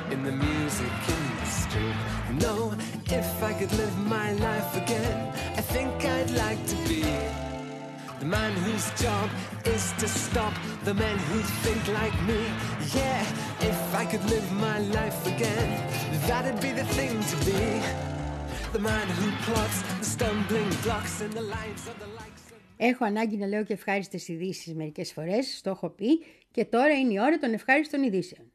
[SPEAKER 10] in the music industry. No, if I could live my life again, I think I'd like to be the man whose job is to stop the men who think like me. Yeah, if I could live my life again, that'd be the thing to be. The man who plots the stumbling blocks in the lives of the likes of me.
[SPEAKER 1] Έχω ανάγκη να λέω και ευχάριστες ειδήσει μερικές φορές, το έχω πει και τώρα είναι η ώρα των ευχάριστων ειδήσεων.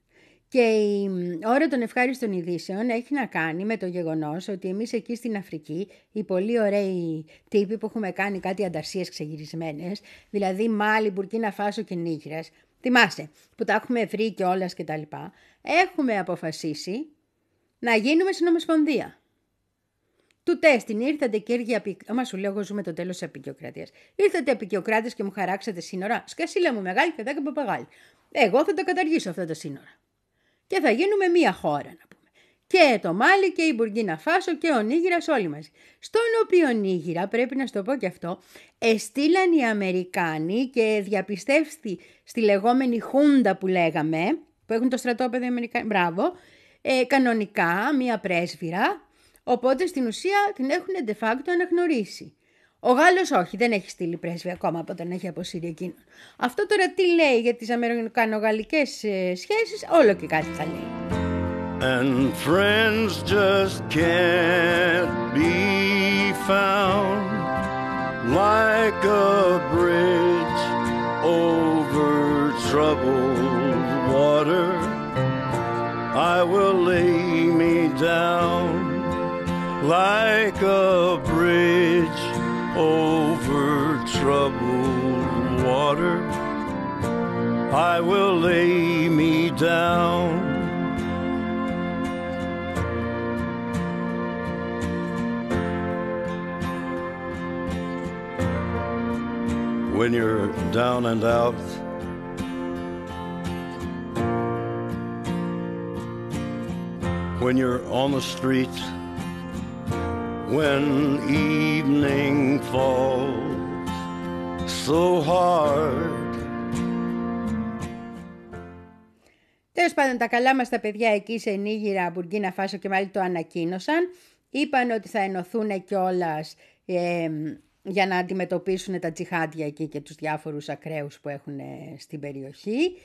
[SPEAKER 1] Και η μ, ώρα των ευχάριστων ειδήσεων έχει να κάνει με το γεγονός ότι εμείς εκεί στην Αφρική, οι πολύ ωραίοι τύποι που έχουμε κάνει κάτι ανταρσίες ξεγυρισμένες, δηλαδή Μάλι, Μπουρκίνα Φάσο και Νίγηρας, θυμάσαι, που τα έχουμε βρει και όλας και τα λοιπά, έχουμε αποφασίσει να γίνουμε συνομοσπονδία. Του τέστην ήρθατε κύριε απει... Άμα σου λέω, εγώ ζούμε το τέλος της απεικιοκρατίας. Ήρθατε απεικιοκράτες και μου χαράξατε σύνορα. Σκασίλα μου μεγάλη και και παπαγάλη. Εγώ θα τα καταργήσω αυτά τα σύνορα. Και θα γίνουμε μία χώρα, να πούμε. Και το Μάλι και η Μπουργκίνα Φάσο και ο Νίγηρας όλοι μαζί. Στον οποίο Νίγηρα, πρέπει να σου το πω και αυτό, εστήλαν οι Αμερικάνοι και διαπιστεύστη στη λεγόμενη Χούντα που λέγαμε, που έχουν το στρατόπεδο οι Αμερικάνοι, μπράβο, ε, κανονικά μία πρέσβυρα, οπότε στην ουσία την έχουν de facto αναγνωρίσει. Ο Γάλλος όχι, δεν έχει στείλει πρέσβη ακόμα από όταν έχει αποσύρει εκείνον. Αυτό τώρα τι λέει για τις αμερικανογαλλικές ε, σχέσεις, όλο και κάτι θα λέει.
[SPEAKER 11] And friends just can't be found like a bridge over troubled water. I will lay me down like a bridge over troubled water. I will lay me down. when you're down and out. When you're on the street, when evening falls so hard.
[SPEAKER 1] Τέλος πάντων, τα καλά μας τα παιδιά εκεί σε Νίγηρα, Μπουργκίνα Φάσο και μάλιστα το ανακοίνωσαν. Είπαν ότι θα ενωθούν κιόλας ε, για να αντιμετωπίσουν τα τζιχάντια εκεί και τους διάφορους ακραίους που έχουν ε, στην περιοχή.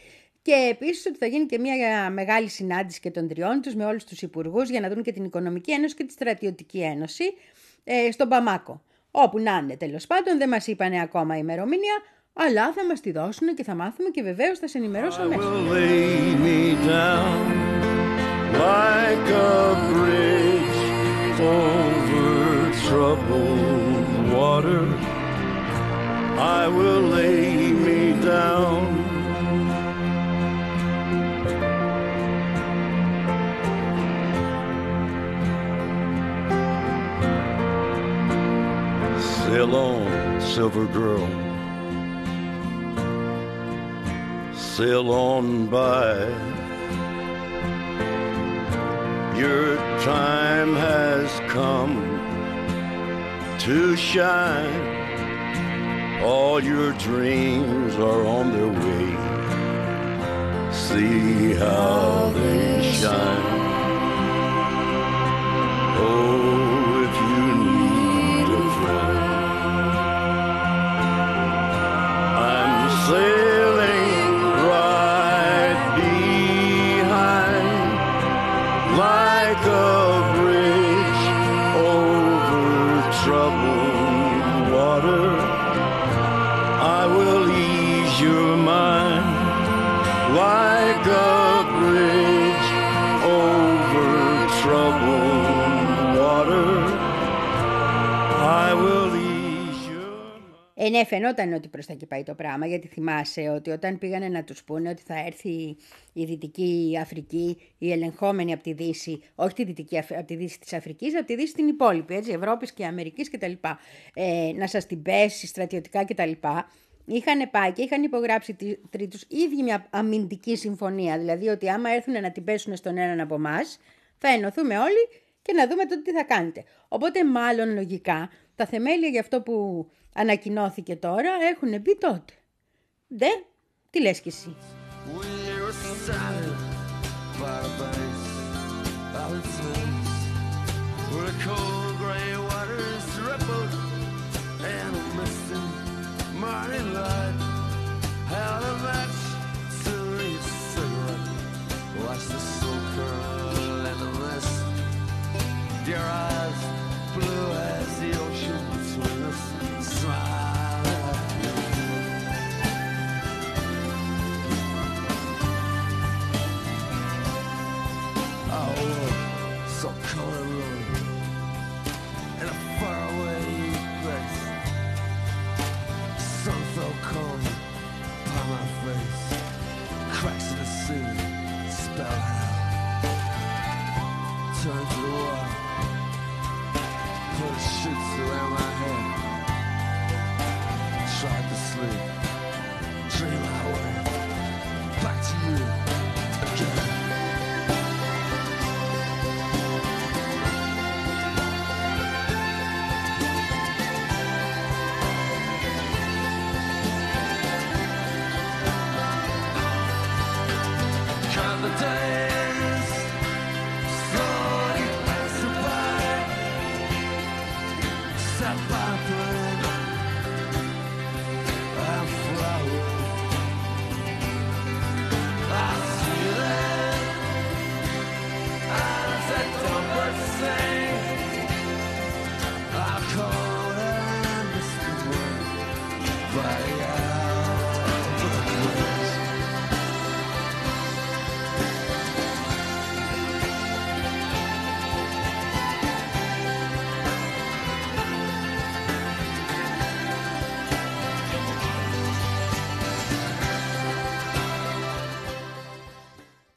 [SPEAKER 1] Και επίσης ότι θα γίνει και μια μεγάλη συνάντηση και των τριών τους με όλους τους υπουργούς για να δουν και την Οικονομική Ένωση και τη Στρατιωτική Ένωση ε, στον Παμάκο. Όπου να είναι τέλος πάντων, δεν μας είπανε ακόμα ημερομηνία, αλλά θα μας τη δώσουν και θα μάθουμε και βεβαίως θα σε ενημερώσω
[SPEAKER 11] I
[SPEAKER 1] αμέσως.
[SPEAKER 11] will lay me down like a bridge over troubled water. I will lay me down. Sail on, silver girl. sail on by. Your time has come to shine. All your dreams are on their way. See how they shine. Oh,
[SPEAKER 1] Ε, ναι, φαινόταν ότι προς τα εκεί πάει το πράγμα, γιατί θυμάσαι ότι όταν πήγανε να τους πούνε ότι θα έρθει η Δυτική Αφρική, η ελεγχόμενη από τη Δύση, όχι τη Δυτική Αφ- από τη Δύση της Αφρικής, από τη Δύση την υπόλοιπη, έτσι, Ευρώπης και Αμερικής κτλ. Ε, να σας την πέσει στρατιωτικά κτλ. Είχαν πάει και είχαν υπογράψει τι- τρίτους ίδιοι μια αμυντική συμφωνία, δηλαδή ότι άμα έρθουν να την πέσουν στον έναν από εμάς, θα ενωθούμε όλοι και να δούμε τότε τι θα κάνετε. Οπότε μάλλον λογικά τα θεμέλια για αυτό που ανακοινώθηκε τώρα έχουν μπει τότε. Ντε, τι λες κι εσύ.
[SPEAKER 7] We were silent by the banks of the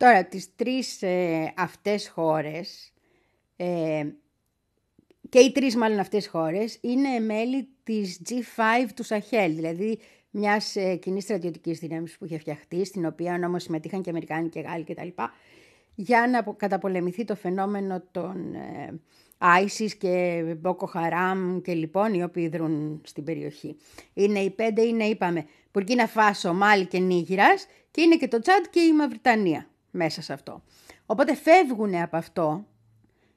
[SPEAKER 1] Τώρα, τις τρεις ε, αυτές χώρες, ε, και οι τρεις μάλλον αυτές χώρες, είναι μέλη της G5 του Σαχέλ, δηλαδή μιας ε, κοινής στρατιωτικής δύναμης που είχε φτιαχτεί, στην οποία όμως συμμετείχαν και Αμερικάνοι και Γάλλοι κτλ. για να απο- καταπολεμηθεί το φαινόμενο των ε, ISIS και Boko Haram και λοιπόν οι οποίοι δρούν στην περιοχή. Είναι οι πέντε, είναι είπαμε, Μπουρκίνα Φάσο, Μάλι και Νίγηρας και είναι και το Τσάντ και η Μαυριτανία μέσα σε αυτό. Οπότε φεύγουν από αυτό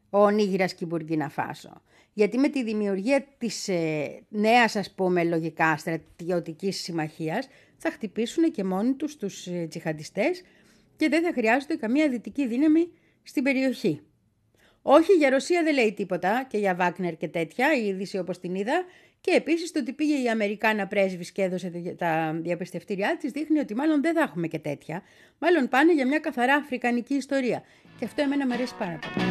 [SPEAKER 1] ο Νίγηρας και η Μπουργκίνα Φάσο. Γιατί με τη δημιουργία της ε, νέας, ας πούμε, λογικά στρατιωτικής συμμαχίας θα χτυπήσουν και μόνοι τους τους ε, τζιχαντιστές και δεν θα χρειάζονται καμία δυτική δύναμη στην περιοχή. Όχι, για Ρωσία δεν λέει τίποτα και για Βάκνερ και τέτοια, η είδηση όπως την είδα. Και επίσης το ότι πήγε η Αμερικάνα πρέσβης και έδωσε τα- τα διαπιστευτήριά της δείχνει ότι μάλλον δεν θα έχουμε και τέτοια. Μάλλον πάνε για μια καθαρά αφρικανική ιστορία. Και αυτό εμένα μου αρέσει πάρα πολύ.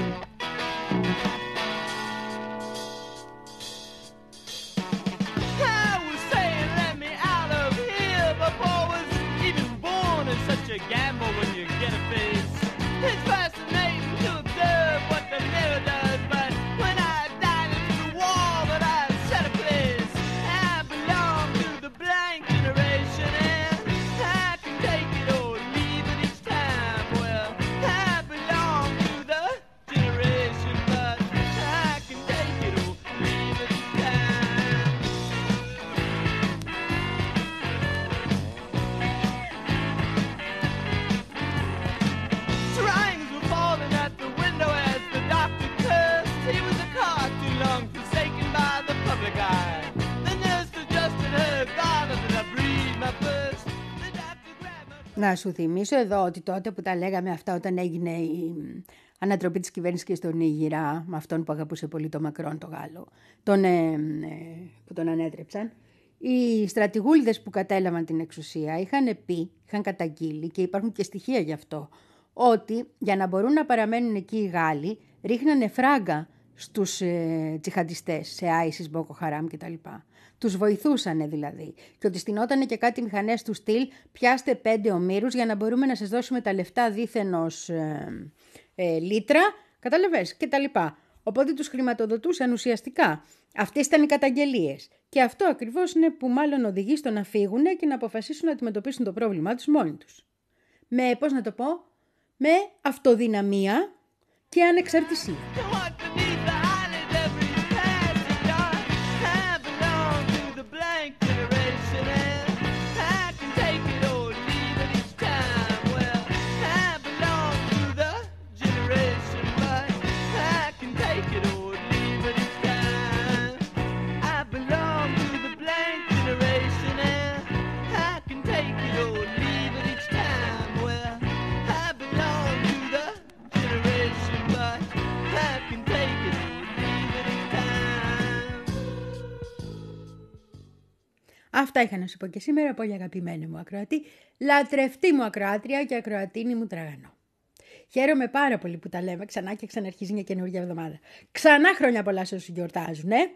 [SPEAKER 1] Να σου θυμίσω εδώ ότι τότε που τα λέγαμε αυτά όταν έγινε η μ, ανατροπή της κυβέρνησης και στον Ήγηρα με αυτόν που αγαπούσε πολύ το Μακρόν, το Γάλλο, τον, ε, ε, που τον ανέτρεψαν, οι στρατηγούλιδες που κατέλαβαν την εξουσία είχαν πει, είχαν καταγγείλει και υπάρχουν και στοιχεία γι' αυτό, ότι για να μπορούν να παραμένουν εκεί οι Γάλλοι ρίχνανε φράγκα στους ε, τσιχαντιστές, σε ISIS, Boko Haram κτλ. Τους βοηθούσανε δηλαδή. Και ότι στηνότανε και κάτι μηχανές του στυλ, πιάστε πέντε ομήρους για να μπορούμε να σας δώσουμε τα λεφτά δίθεν ως ε, ε, λίτρα, κατάλαβες, και τα λοιπά. Οπότε τους χρηματοδοτούσαν ουσιαστικά. Αυτές ήταν οι καταγγελίες. Και αυτό ακριβώς είναι που μάλλον οδηγεί στο να φύγουν και να αποφασίσουν να αντιμετωπίσουν το πρόβλημά τους μόνοι τους. Με, πώς να το πω, με αυτοδυναμία και ανεξαρτησία. Αυτά είχα να σου πω και σήμερα, πολύ αγαπημένη μου ακροατή, λατρευτή μου ακροάτρια και ακροατίνη μου τραγανό. Χαίρομαι πάρα πολύ που τα λέμε ξανά και ξαναρχίζει μια καινούργια εβδομάδα. Ξανά χρόνια πολλά σε όσους γιορτάζουν, ε!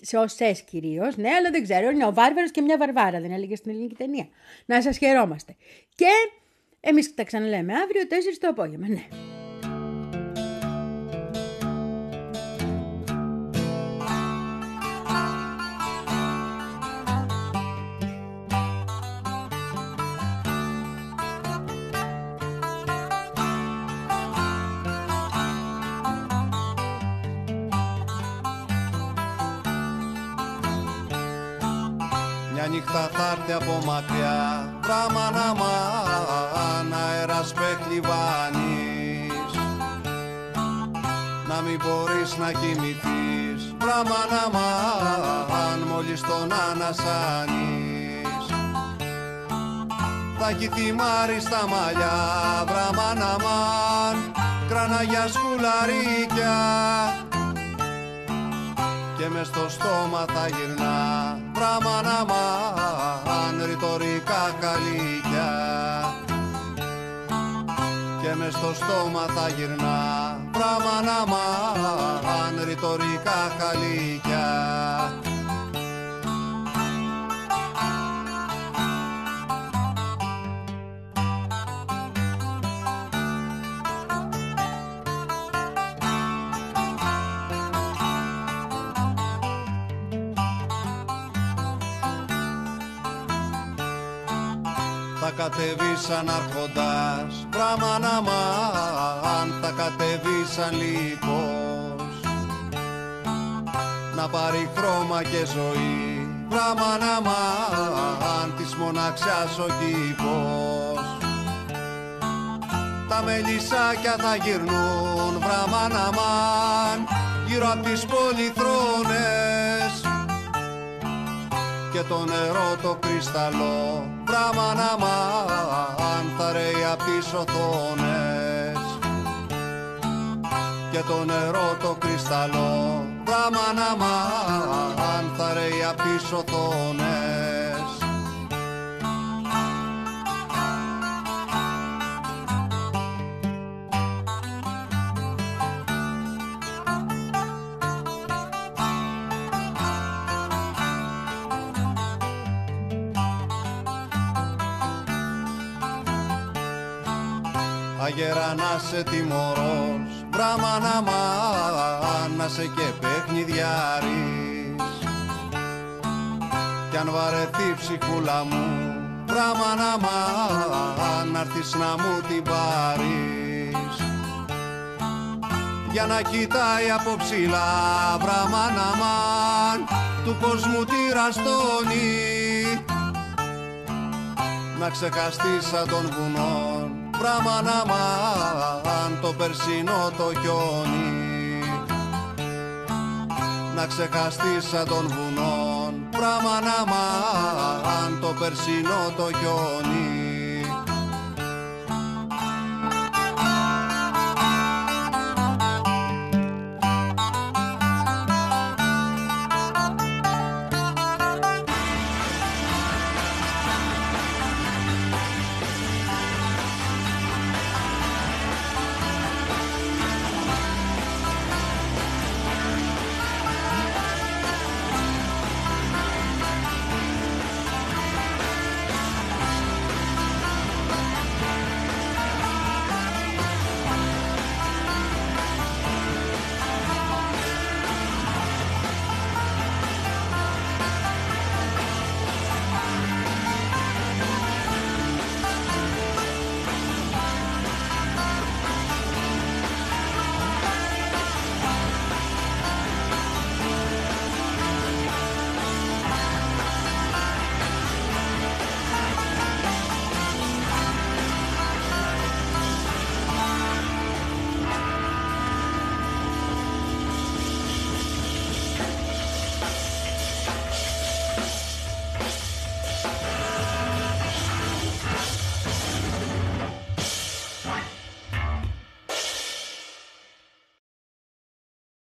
[SPEAKER 1] σε οσέ κυρίως, ναι, αλλά δεν ξέρω. Είναι ο Βάρβαρος και μια Βαρβάρα, δεν έλεγε στην ελληνική ταινία. Να σας χαιρόμαστε. Και εμείς τα ξαναλέμε αύριο 4 το απόγευμα, ναι.
[SPEAKER 12] Από μακριά. Βράμα να μαν αέρας πεκλειβάνεις Να μην μπορείς να κοιμηθείς. Βράμα να μαν μόλις τον ανασάνεις. Θα έχει θυμάρει στα μαλλιά. Βράμα να μαν κραναγιά σκουλαρίκια. Και μες στο στόμα θα γυρνά. Πράμα να μαν ρητορικά καλύκια και μες στο στόμα θα γυρνά πράμα να μαν ρητορικά καλύκια κατεβεί σαν αρχοντάς. Πράμα να μαν θα κατεβεί σαν λίπος. Να πάρει χρώμα και ζωή. Πράμα να μαν της μοναξιάς ο κήπος. Τα μελισσάκια θα γυρνούν Βράμα να μαν Γύρω απ' τις πολυθρόνες και το νερό το κρυσταλλό. Πράμα να μαν θα ρέει απ' τις οθόνες και το νερό το κρυσταλλό. Πράμα να μαν θα ρέει απ' τις οθόνες Αγέρα να σε τιμωρός. Μπράμα να μαν να σε και παιχνιδιάρης Κι αν βαρεθεί ψυχούλα μου Μπράμα να μαν να έρθεις να μου την πάρεις. Για να κοιτάει από ψηλά Μπράμα να μαν του κόσμου τη ραστόνι να ξεχαστεί σαν των βουνών πράμα να μαν το περσινό το χιόνι. Να ξεχαστεί σαν των βουνών πράμα να μαν το περσινό το χιόνι